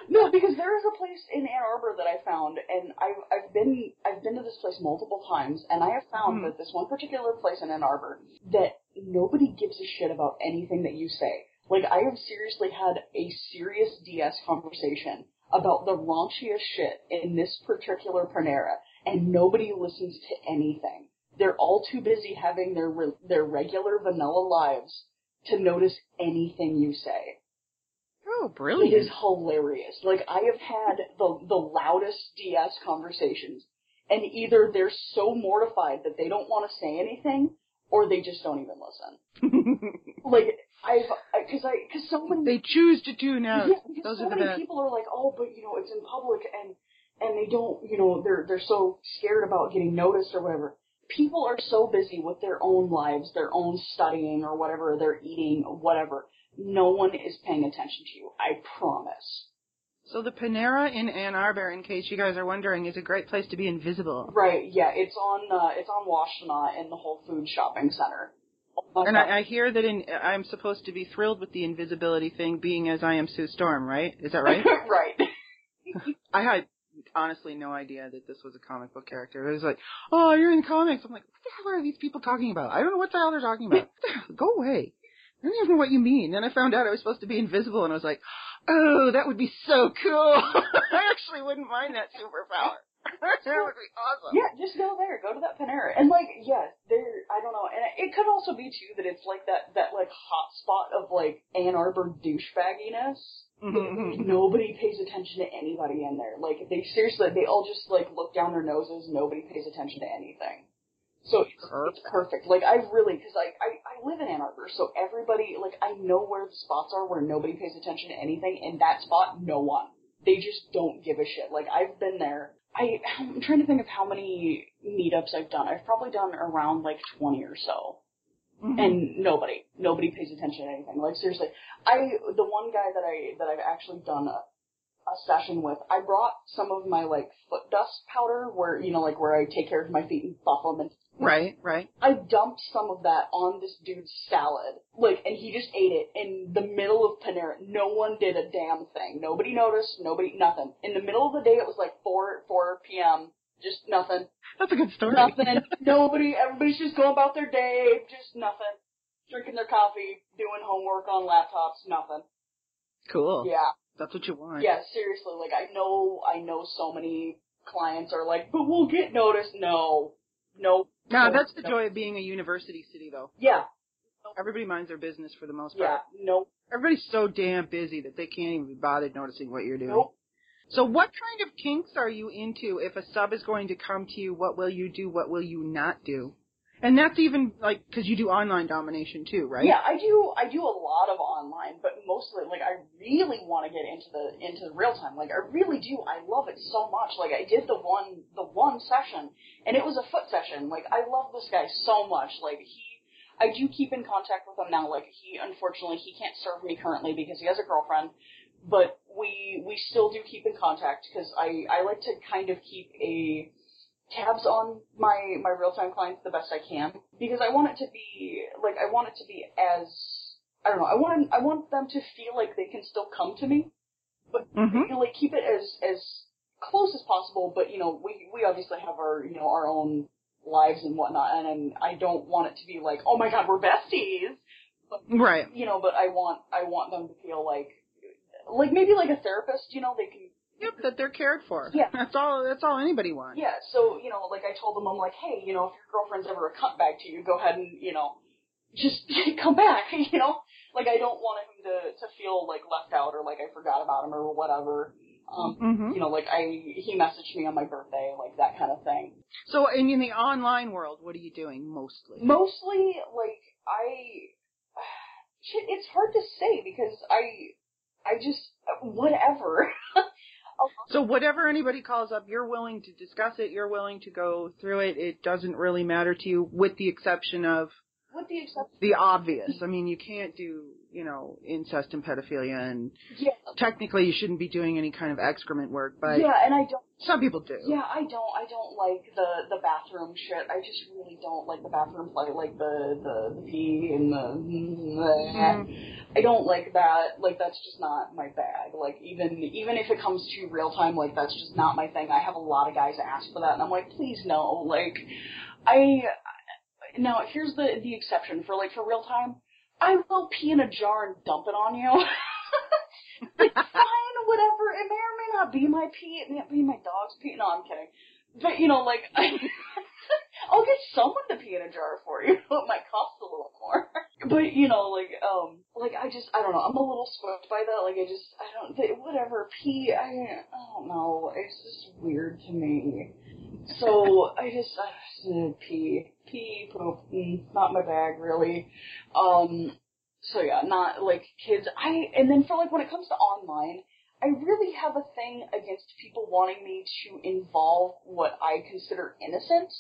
No, because there is a place in Ann Arbor that I found, and I've I've been I've been to this place multiple times, and I have found Hmm. that this one particular place in Ann Arbor that nobody gives a shit about anything that you say. Like I have seriously had a serious D/s conversation about the raunchiest shit in this particular Panera, and nobody listens to anything. They're all too busy having their re- their regular vanilla lives to notice anything you say. Oh, brilliant. It is hilarious. Like I have had the the loudest D/s conversations, and either they're so mortified that they don't want to say anything, or they just don't even listen. [LAUGHS] Like I've because I because so many They choose to tune out. yeah, Those so are the many people are like, oh, but you know, it's in public and and they don't, you know, they're they're so scared about getting noticed or whatever. People are so busy with their own lives, their own studying or whatever, they're eating, whatever. No one is paying attention to you. I promise. So the Panera in Ann Arbor, in case you guys are wondering, is a great place to be invisible. Right? Yeah, it's on uh, it's on Washtenaw in the Whole Food Shopping Center. And I, I hear that in, I'm supposed to be thrilled with the invisibility thing, being as I am Sue Storm, right? Is that right? [LAUGHS] right. [LAUGHS] I had honestly no idea that this was a comic book character. It was like, oh, you're in comics. I'm like, what the hell are these people talking about? I don't know what the hell they're talking about. [LAUGHS] What the hell? Go away. I don't even know what you mean. Then I found out I was supposed to be invisible, and I was like, oh, that would be so cool. I actually wouldn't mind that superpower. That would be awesome. Yeah, just go there. Go to that Panera. And like, yeah, there. I don't know. And it could also be too that it's like that that like hot spot of like Ann Arbor douchebagginess. Mhm. Nobody pays attention to anybody in there. Like they seriously, they all just like look down their noses. Nobody pays attention to anything. So it's, it's perfect. Like I really, because I, I I live in Ann Arbor, so everybody like I know where the spots are where nobody pays attention to anything. In that spot, no one. They just don't give a shit. Like I've been there. I I'm trying to think of how many meetups I've done. I've probably done around like twenty or so Mhm. and nobody, nobody pays attention to anything. Like seriously, I the one guy that I that I've actually done a, a session with, I brought some of my like foot dust powder, where you know like where I take care of my feet and buff them, and Right, right. I dumped some of that on this dude's salad, like, and he just ate it in the middle of Panera. No one did a damn thing. Nobody noticed. Nobody, nothing. In the middle of the day, it was like four four p.m. Just nothing. That's a good story. Nothing. Nobody. Everybody's just going about their day. Just nothing. Drinking their coffee, doing homework on laptops. Nothing. Cool. Yeah. That's what you want. Yeah. Seriously. Like I know. I know so many clients are like, but we'll get noticed. No. No. No, no, that's the joy of being a university city, though. Yeah. Everybody minds their business for the most part. Yeah. part. No. Everybody's so damn busy that they can't even be bothered noticing what you're doing. Nope. So what kind of kinks are you into? If a sub is going to come to you, what will you do? What will you not do? And that's even like because you do online domination too, right? Yeah, I do. I do a lot of online, but mostly like I really want to get into the into the real time. Like I really do. I love it so much. Like I did the one the one session, and it was a foot session. Like I love this guy so much. Like he, I do keep in contact with him now. Like he, unfortunately, he can't serve me currently because he has a girlfriend. But we we still do keep in contact because I I like to kind of keep a tabs on my my real time clients the best I can because I want it to be like I want it to be as I don't know I want I want them to feel like they can still come to me, but Mhm. you know like keep it as as close as possible. But you know we we obviously have our you know our own lives and whatnot, and, and I don't want it to be like oh my god we're besties, Right. you know. But I want I want them to feel like like maybe like a therapist, you know they can Yep. That they're cared for. Yeah. That's all. That's all anybody wants. Yeah, so, you know, like I told them, I'm like, hey, you know, if your girlfriend's ever a cunt bag to you, go ahead and, you know, just [LAUGHS] come back, [LAUGHS] you know? Like, I don't want him to, to feel, like, left out or like I forgot about him or whatever. Um, hmm you know, like I, he messaged me on my birthday, like that kind of thing. So, in, in the online world, what are you doing mostly? Mostly, like, I, [SIGHS] shit, it's hard to say because I, I just, whatever. [LAUGHS] So whatever anybody calls up, you're willing to discuss it. You're willing to go through it. It doesn't really matter to you, with the exception of With the exception, the obvious. I mean, you can't do, you know, incest and pedophilia, and yeah, technically you shouldn't be doing any kind of excrement work, but yeah, and I don't, some people do. Yeah, I don't. I don't like the the bathroom shit. I just really don't like the bathroom play, like the the, the pee and the. I don't like that. Like that's just not my bag. Like even even if it comes to real time, like that's just not my thing. I have a lot of guys ask for that, and I'm like, please no. Like I now here's the the exception for like for real time. I will pee in a jar and dump it on you. [LAUGHS] it's fine, whatever. It may or may not be my pee. It may not be my dog's pee. No, I'm kidding. But you know, like [LAUGHS] I'll get someone to pee in a jar for you. [LAUGHS] It might cost a little more. But you know, like um, like I just I don't know. I'm a little spooked by that. Like I just I don't whatever pee. I I don't know. It's just weird to me. So I just I, pee pee poop. Mm, not my bag really. Um. so yeah, not like kids. I and then for like when it comes to online, I really have a thing against people wanting me to involve what I consider innocent.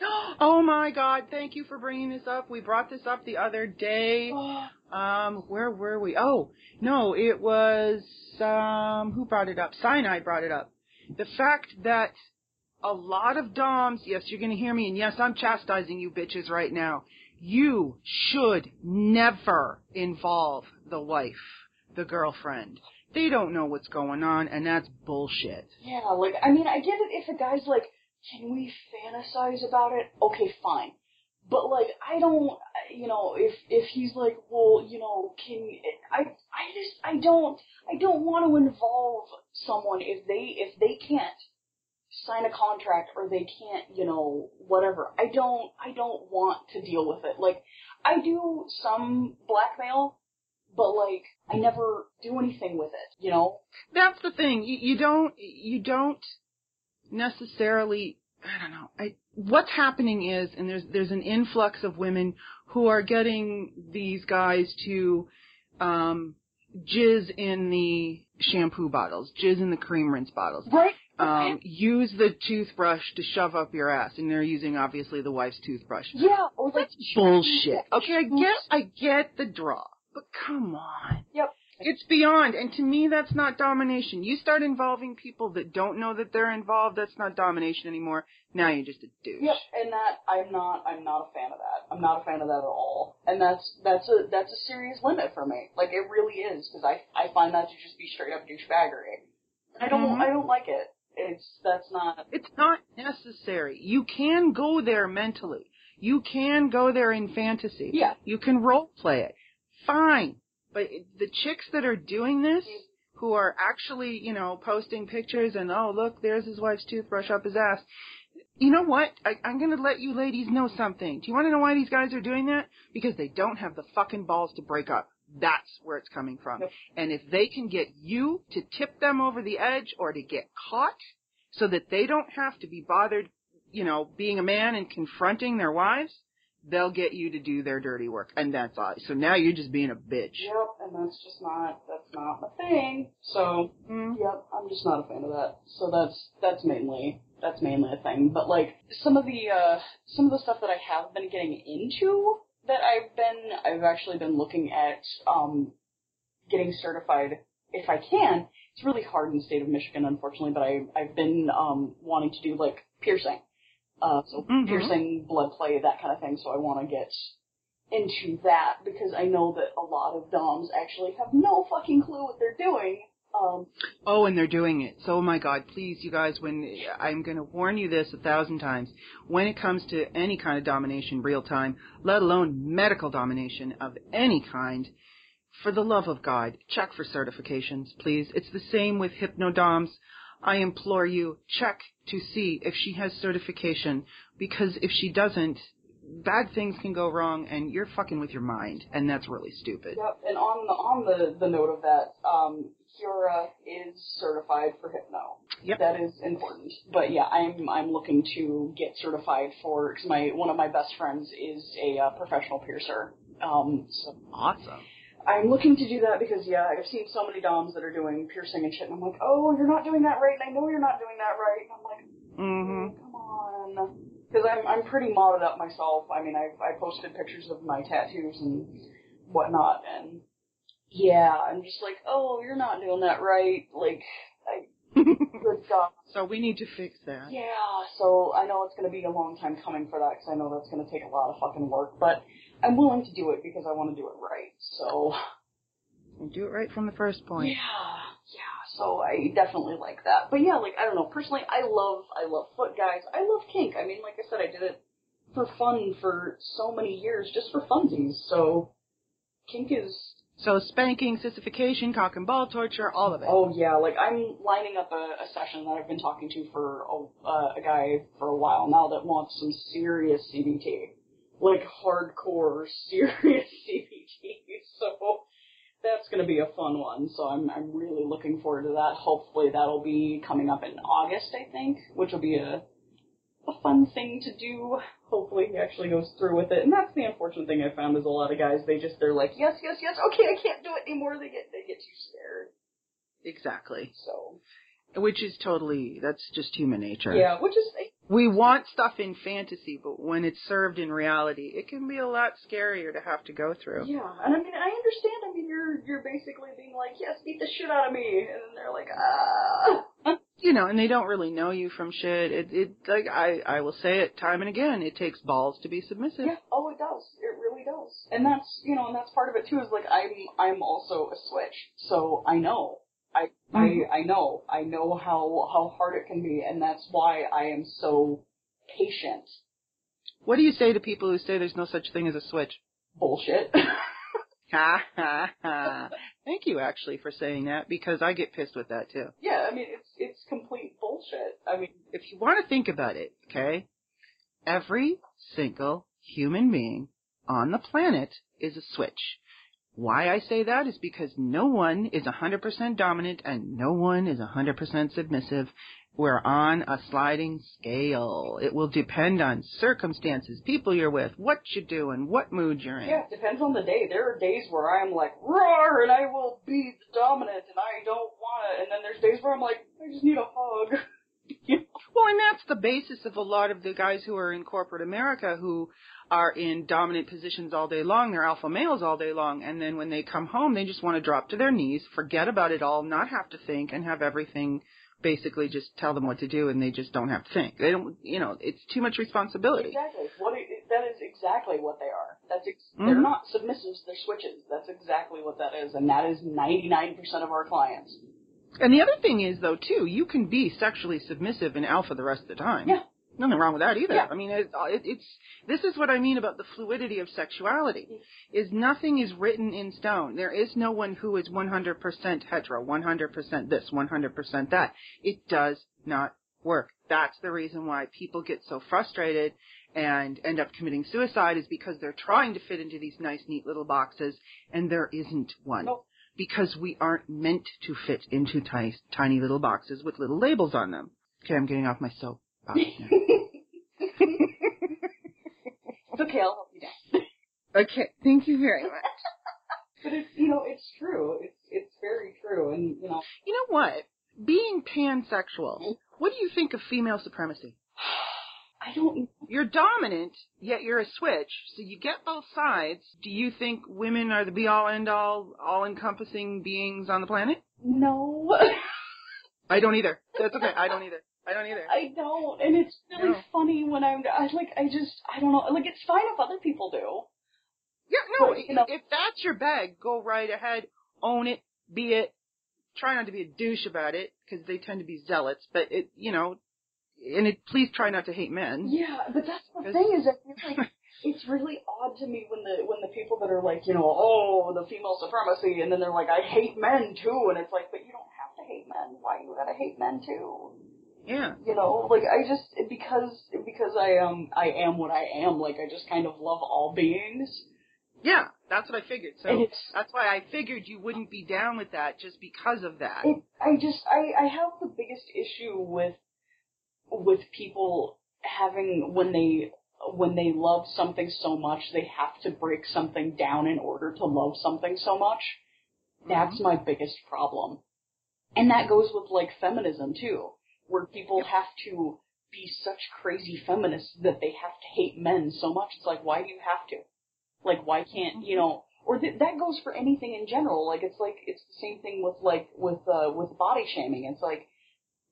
[GASPS] Oh my God! Thank you for bringing this up. We brought this up the other day. [GASPS] Um, where were we? Oh, no, it was um, who brought it up? Sinai brought it up. The fact that a lot of DOMs, yes, you're gonna hear me, and yes, I'm chastising you bitches right now. You should never involve the wife, the girlfriend. They don't know what's going on, and that's bullshit. Yeah, like I mean, I get it if a guy's like, "Can we fantasize about it?" Okay, fine. But like, I don't, you know, if if he's like, well, you know, can I? I just, I don't, I don't want to involve someone if they if they can't sign a contract or they can't, you know, whatever. I don't, I don't want to deal with it. Like, I do some blackmail, but like, I never do anything with it. You know? That's the thing. You, you don't, you don't necessarily. I don't know. I, what's happening is, and there's there's an influx of women who are getting these guys to um, jizz in the shampoo bottles, jizz in the cream rinse bottles. Right. Um, use the toothbrush to shove up your ass, and they're using obviously the wife's toothbrush. Yeah, or like Bullshit. Okay, I get, I get the draw, but come on. Yep. It's beyond, and to me, that's not domination. You start involving people that don't know that they're involved. That's not domination anymore. Now you're just a douche. Yep, and that I'm not I'm not a fan of that. I'm not a fan of that at all. And that's that's a that's a serious limit for me. Like it really is because I I find that to just be straight up douchebaggery. I don't Mhm. I don't like it. It's that's not It's not necessary. You can go there mentally. You can go there in fantasy. Yeah. You can role play it. Fine. But the chicks that are doing this, mm-hmm. who are actually, you know, posting pictures and, oh, look, there's his wife's toothbrush up his ass. You know what? I, I'm going to let you ladies know something. Do you want to know why these guys are doing that? Because they don't have the fucking balls to break up. That's where it's coming from. Yep. And if they can get you to tip them over the edge or to get caught so that they don't have to be bothered, you know, being a man and confronting their wives, they'll get you to do their dirty work. And that's all. So now you're just being a bitch. Yep, and that's just not that's not my thing. So Mm. yep, I'm just not a fan of that. So that's that's mainly that's mainly a thing. But like some of the uh some of the stuff that I have been getting into that I've been I've actually been looking at um getting certified if I can. It's really hard in the state of Michigan unfortunately, but I I've been um wanting to do like piercing. Uh so Mhm. piercing, blood play, that kind of thing, so I wanna get into that because I know that a lot of DOMs actually have no fucking clue what they're doing. Um, Oh, and they're doing it. So, oh my God, please, you guys, when I'm going to warn you this a thousand times, when it comes to any kind of domination real time, let alone medical domination of any kind, for the love of God, check for certifications, please. It's the same with hypnodoms. I implore you, check to see if she has certification, because if she doesn't, bad things can go wrong, and you're fucking with your mind, and that's really stupid. Yep, and on the on the, the note of that, um, Kiara is certified for hypno. Yep. That is important. But yeah, I'm I'm looking to get certified for because my one of my best friends is a uh, professional piercer. Um, so Awesome. I'm looking to do that because yeah, I've seen so many DOMs that are doing piercing and shit, and I'm like, oh, you're not doing that right, and I know you're not doing that right, and I'm like, Mm-hmm. come on. Because I'm I'm pretty modded up myself. I mean, I I posted pictures of my tattoos and whatnot, and yeah, I'm just like, oh, you're not doing that right. Like, I [LAUGHS] good God. So we need to fix that. Yeah, so I know it's going to be a long time coming for that because I know that's going to take a lot of fucking work, but I'm willing to do it because I want to do it right. So And do it right from the first point. yeah, yeah. So I definitely like that. But yeah, like I don't know. Personally, I love I love foot guys. I love kink. I mean, like I said, I did it for fun for so many years, just for funsies. So kink is So spanking, sissification, cock and ball torture, all of it. oh yeah. Like I'm lining up a, a session that I've been talking to for a, uh, a guy for a while now that wants some serious CBT, like hardcore [LAUGHS] serious CBT. So that's going to be a fun one. So I'm I'm really looking forward to that. Hopefully that'll be coming up in August, I think, which will be a a fun thing to do. Hopefully he actually goes through with it. And that's the unfortunate thing I found is a lot of guys, they just, they're like, yes, yes, yes, okay, I can't do it anymore. They get, they get too scared. Exactly. So, Which is totally, that's just human nature. yeah, which is, We want stuff in fantasy, but when it's served in reality, it can be a lot scarier to have to go through. yeah. And I mean, I understand. I mean, you're, you're basically being like, yes, beat the shit out of me. And then they're like, ah. You know, and they don't really know you from shit. It, it, like, I, I will say it time and again, it takes balls to be submissive. Yeah. Oh, it does. It really does. And that's you know, and that's part of it too. Is like I'm I'm also a switch, so I know. I Mhm. I I know. I know how how hard it can be, and that's why I am so patient. What do you say to people who say there's no such thing as a switch? Bullshit. [LAUGHS] Ha ha ha. Thank you actually for saying that because I get pissed with that too. yeah, I mean it's it's complete bullshit. I mean, If you want to think about it, okay, every single human being on the planet is a switch. Why I say that is because no one is 100% dominant and no one is 100% submissive. We're on a sliding scale. It will depend on circumstances, people you're with, what you're doing, what mood you're in. yeah, it depends on the day. There are days where I'm like roar and I will be the dominant and I don't want it, and then there's days where I'm like I just need a hug. [LAUGHS] Well, and that's the basis of a lot of the guys who are in corporate America who are in dominant positions all day long. They're alpha males all day long. And then when they come home, they just want to drop to their knees, forget about it all, not have to think, and have everything basically just tell them what to do and they just don't have to think. They don't, you know, it's too much responsibility. Exactly. What that is exactly what they are. That's ex- Mhm. they're not submissives. They're switches. That's exactly what that is, and that is ninety nine percent of our clients. And the other thing is, though, too, you can be sexually submissive and alpha the rest of the time. Yeah. Nothing wrong with that either. Yeah. I mean, it, it, it's this is what I mean about the fluidity of sexuality. Is nothing is written in stone. There is no one who is 100% hetero, 100% this, 100% that. It does not work. That's the reason why people get so frustrated and end up committing suicide is because they're trying to fit into these nice, neat little boxes, and there isn't one Nope. because we aren't meant to fit into tiny, tiny little boxes with little labels on them. Okay, I'm getting off my now. Ah, [LAUGHS] it's okay. I'll help you down. okay, thank you very much. [LAUGHS] But it's you know it's true. It's it's very true, and you know You know what? Being pansexual, mm-hmm. what do you think of female supremacy? [SIGHS] I don't You're dominant, yet you're a switch, so you get both sides. Do you think women are the be all end all, all encompassing beings on the planet? No. [LAUGHS] I don't either. That's okay. I don't either. I don't either. I don't, and it's really No. funny when I'm I like I just I don't know like it's fine if other people do. Yeah, no, But, you know- if that's your bag, go right ahead, own it, be it. Try not to be a douche about it, because they tend to be zealots, but it, you know, and it, please try not to hate men. Yeah, but that's the thing is I feel like [LAUGHS] it's really odd to me when the when the people that are like you know oh the female supremacy and then they're like I hate men too and it's like but you don't have to hate men why you gotta hate men too Yeah. you know like I just because because I um I am what I am like I just kind of love all beings Yeah, that's what I figured. So that's why I figured you wouldn't be down with that just because of that. it, I just I I have the biggest issue with with people having when they when they love something so much they have to break something down in order to love something so much. That's my biggest problem. And that goes with like feminism too, where people have to be such crazy feminists that they have to hate men so much. It's like, why do you have to? Like, why can't, you know, or th- that goes for anything in general. Like, it's like, it's the same thing with like, with, uh, with body shaming. It's like,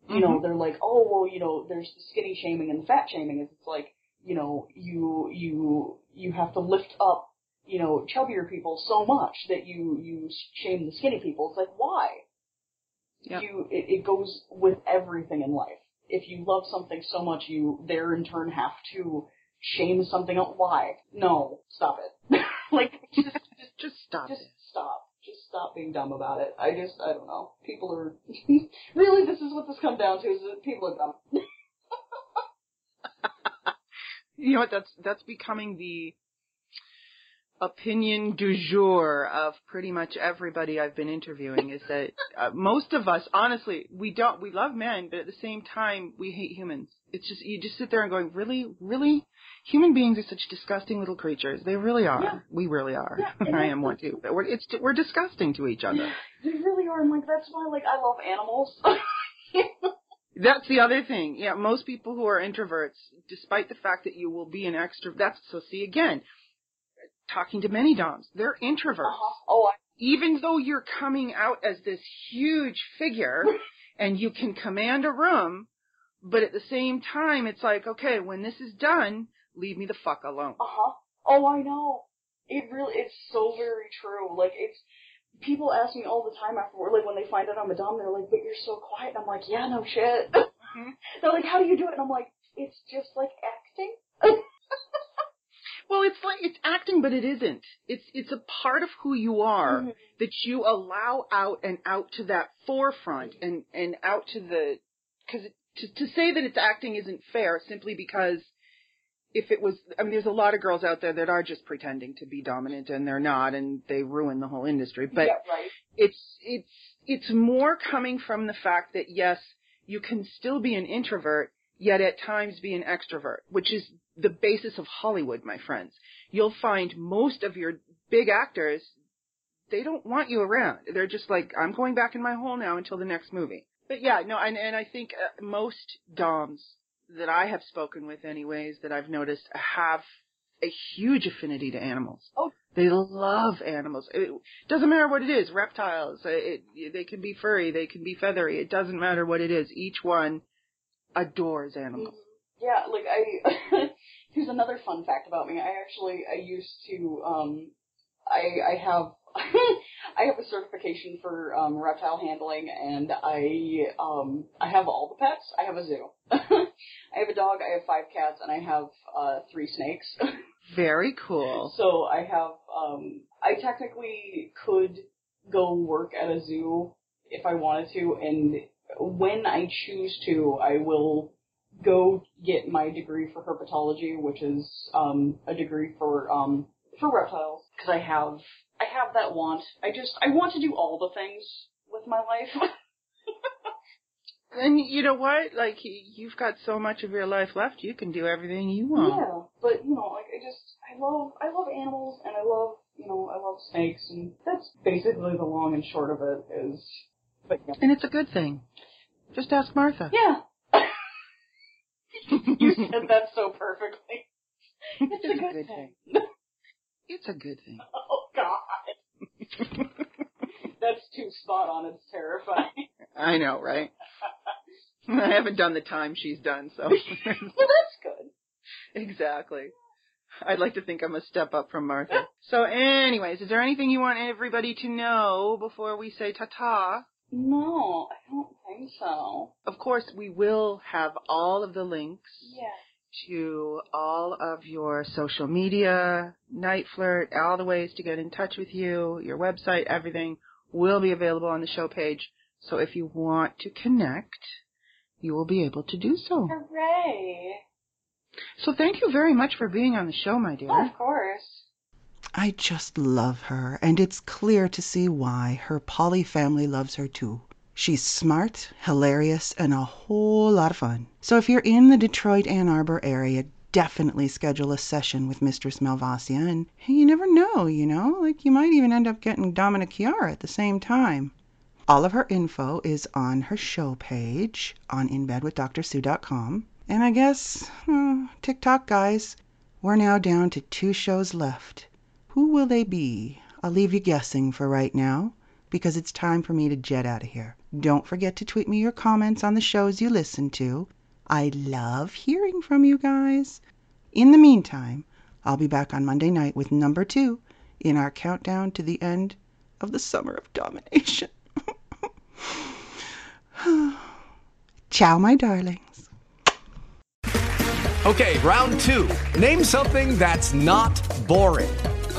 you know, they're like, oh, well, you know, there's the skinny shaming and the fat shaming. It's like, you know, you, you, you have to lift up, you know, chubbier people so much that you, you shame the skinny people. It's like, why? Yep. You, it, it goes with everything in life. If you love something so much, you, there in turn have to shame something else. Why? No, stop it. [LAUGHS] like, just, just, Just stop just it. stop. Just stop being dumb about it. I just, I don't know. People are, [LAUGHS] really, this is what this comes down to, is that people are dumb. [LAUGHS] You know what? That's that's becoming the opinion du jour of pretty much everybody I've been interviewing is that uh, most of us, honestly, we don't, we love men, but at the same time, we hate humans. It's just, you just sit there and going, really, really? Human beings are such disgusting little creatures. They really are. Yeah. We really are. Yeah, [LAUGHS] I am one too. But we're, it's, we're disgusting to each other. [GASPS] They really are. I'm like, that's why, like, I love animals. [LAUGHS] That's the other thing. Yeah, most people who are introverts, despite the fact that you will be an extrovert, that's, so see again, talking to many doms, they're introverts. uh-huh. Oh, I, even though you're coming out as this huge figure [LAUGHS] and you can command a room, but at the same time, it's like, okay, when this is done, leave me the fuck alone. uh-huh. Oh, I know. It really, it's so very true. Like, it's, people ask me all the time afterward, like, when they find out I'm a dom, they're like, but you're so quiet. And I'm like, yeah, no shit. [LAUGHS] They're like, how do you do it? And I'm like, it's just like acting. [LAUGHS] Well, it's like it's acting, but it isn't. It's it's a part of who you are Mhm. that you allow out and out to that forefront and and out to the because to to say that it's acting isn't fair simply because if it was I mean there's a lot of girls out there that are just pretending to be dominant and they're not and they ruin the whole industry but yeah, right. it's it's it's more coming from the fact that yes, you can still be an introvert, yet at times be an extrovert, which is the basis of Hollywood, my friends. You'll find most of your big actors, they don't want you around. They're just like, I'm going back in my hole now until the next movie. But yeah, no, and, and I think uh, most DOMs that I have spoken with anyways, that I've noticed have a huge affinity to animals. Oh. They love animals. It doesn't matter what it is. Reptiles. It, it, they can be furry. They can be feathery. It doesn't matter what it is. Each one adores animals. Yeah, like I. [LAUGHS] here's another fun fact about me. I actually I used to um, I I have [LAUGHS] I have a certification for um, reptile handling, and I um I have all the pets. I have a zoo. [LAUGHS] I have a dog. I have five cats, and I have uh three snakes. [LAUGHS] Very cool. So I have, um, I technically could go work at a zoo if I wanted to, and when I choose to, I will go get my degree for herpetology, which is um, a degree for um, for reptiles, because I have I have that want. I just I want to do all the things with my life. [LAUGHS] And you know what? Like you've got so much of your life left, you can do everything you want. Yeah, but you know, like I just I love I love animals and I love you know I love snakes and that's basically the long and short of it is. But yeah, And it's a good thing. Just ask Martha. yeah. [LAUGHS] you said that so perfectly. It's a good thing. It's a good thing. [LAUGHS] Oh God, [LAUGHS] that's too spot on. It's terrifying. I know, right? I haven't done the time she's done, so well, that's good. exactly. I'd like to think I'm a step up from Martha. So, anyways, is there anything you want everybody to know before we say ta-ta? No, I don't think so. Of course, we will have all of the links Yeah. to all of your social media, NiteFlirt, all the ways to get in touch with you, your website, everything will be available on the show page. So if you want to connect, you will be able to do so. Hooray! So thank you very much for being on the show, my dear. Oh, of course. I just love her, and it's clear to see why her poly family loves her too. She's smart, hilarious, and a whole lot of fun. So if you're in the Detroit Ann Arbor area, definitely schedule a session with Mistress Malvasia, and you never know, you know, like you might even end up getting Dominic Kiara at the same time. All of her info is on her show page on inbedwithdrsue.com. And I guess, uh, TikTok guys, we're now down to two shows left. Who will they be? I'll leave you guessing for right now because it's time for me to jet out of here. Don't forget to tweet me your comments on the shows you listen to. I love hearing from you guys. In the meantime, I'll be back on Monday night with number two in our countdown to the end of the summer of domination. [SIGHS] Ciao, my darlings. Okay, round two. Name something that's not boring.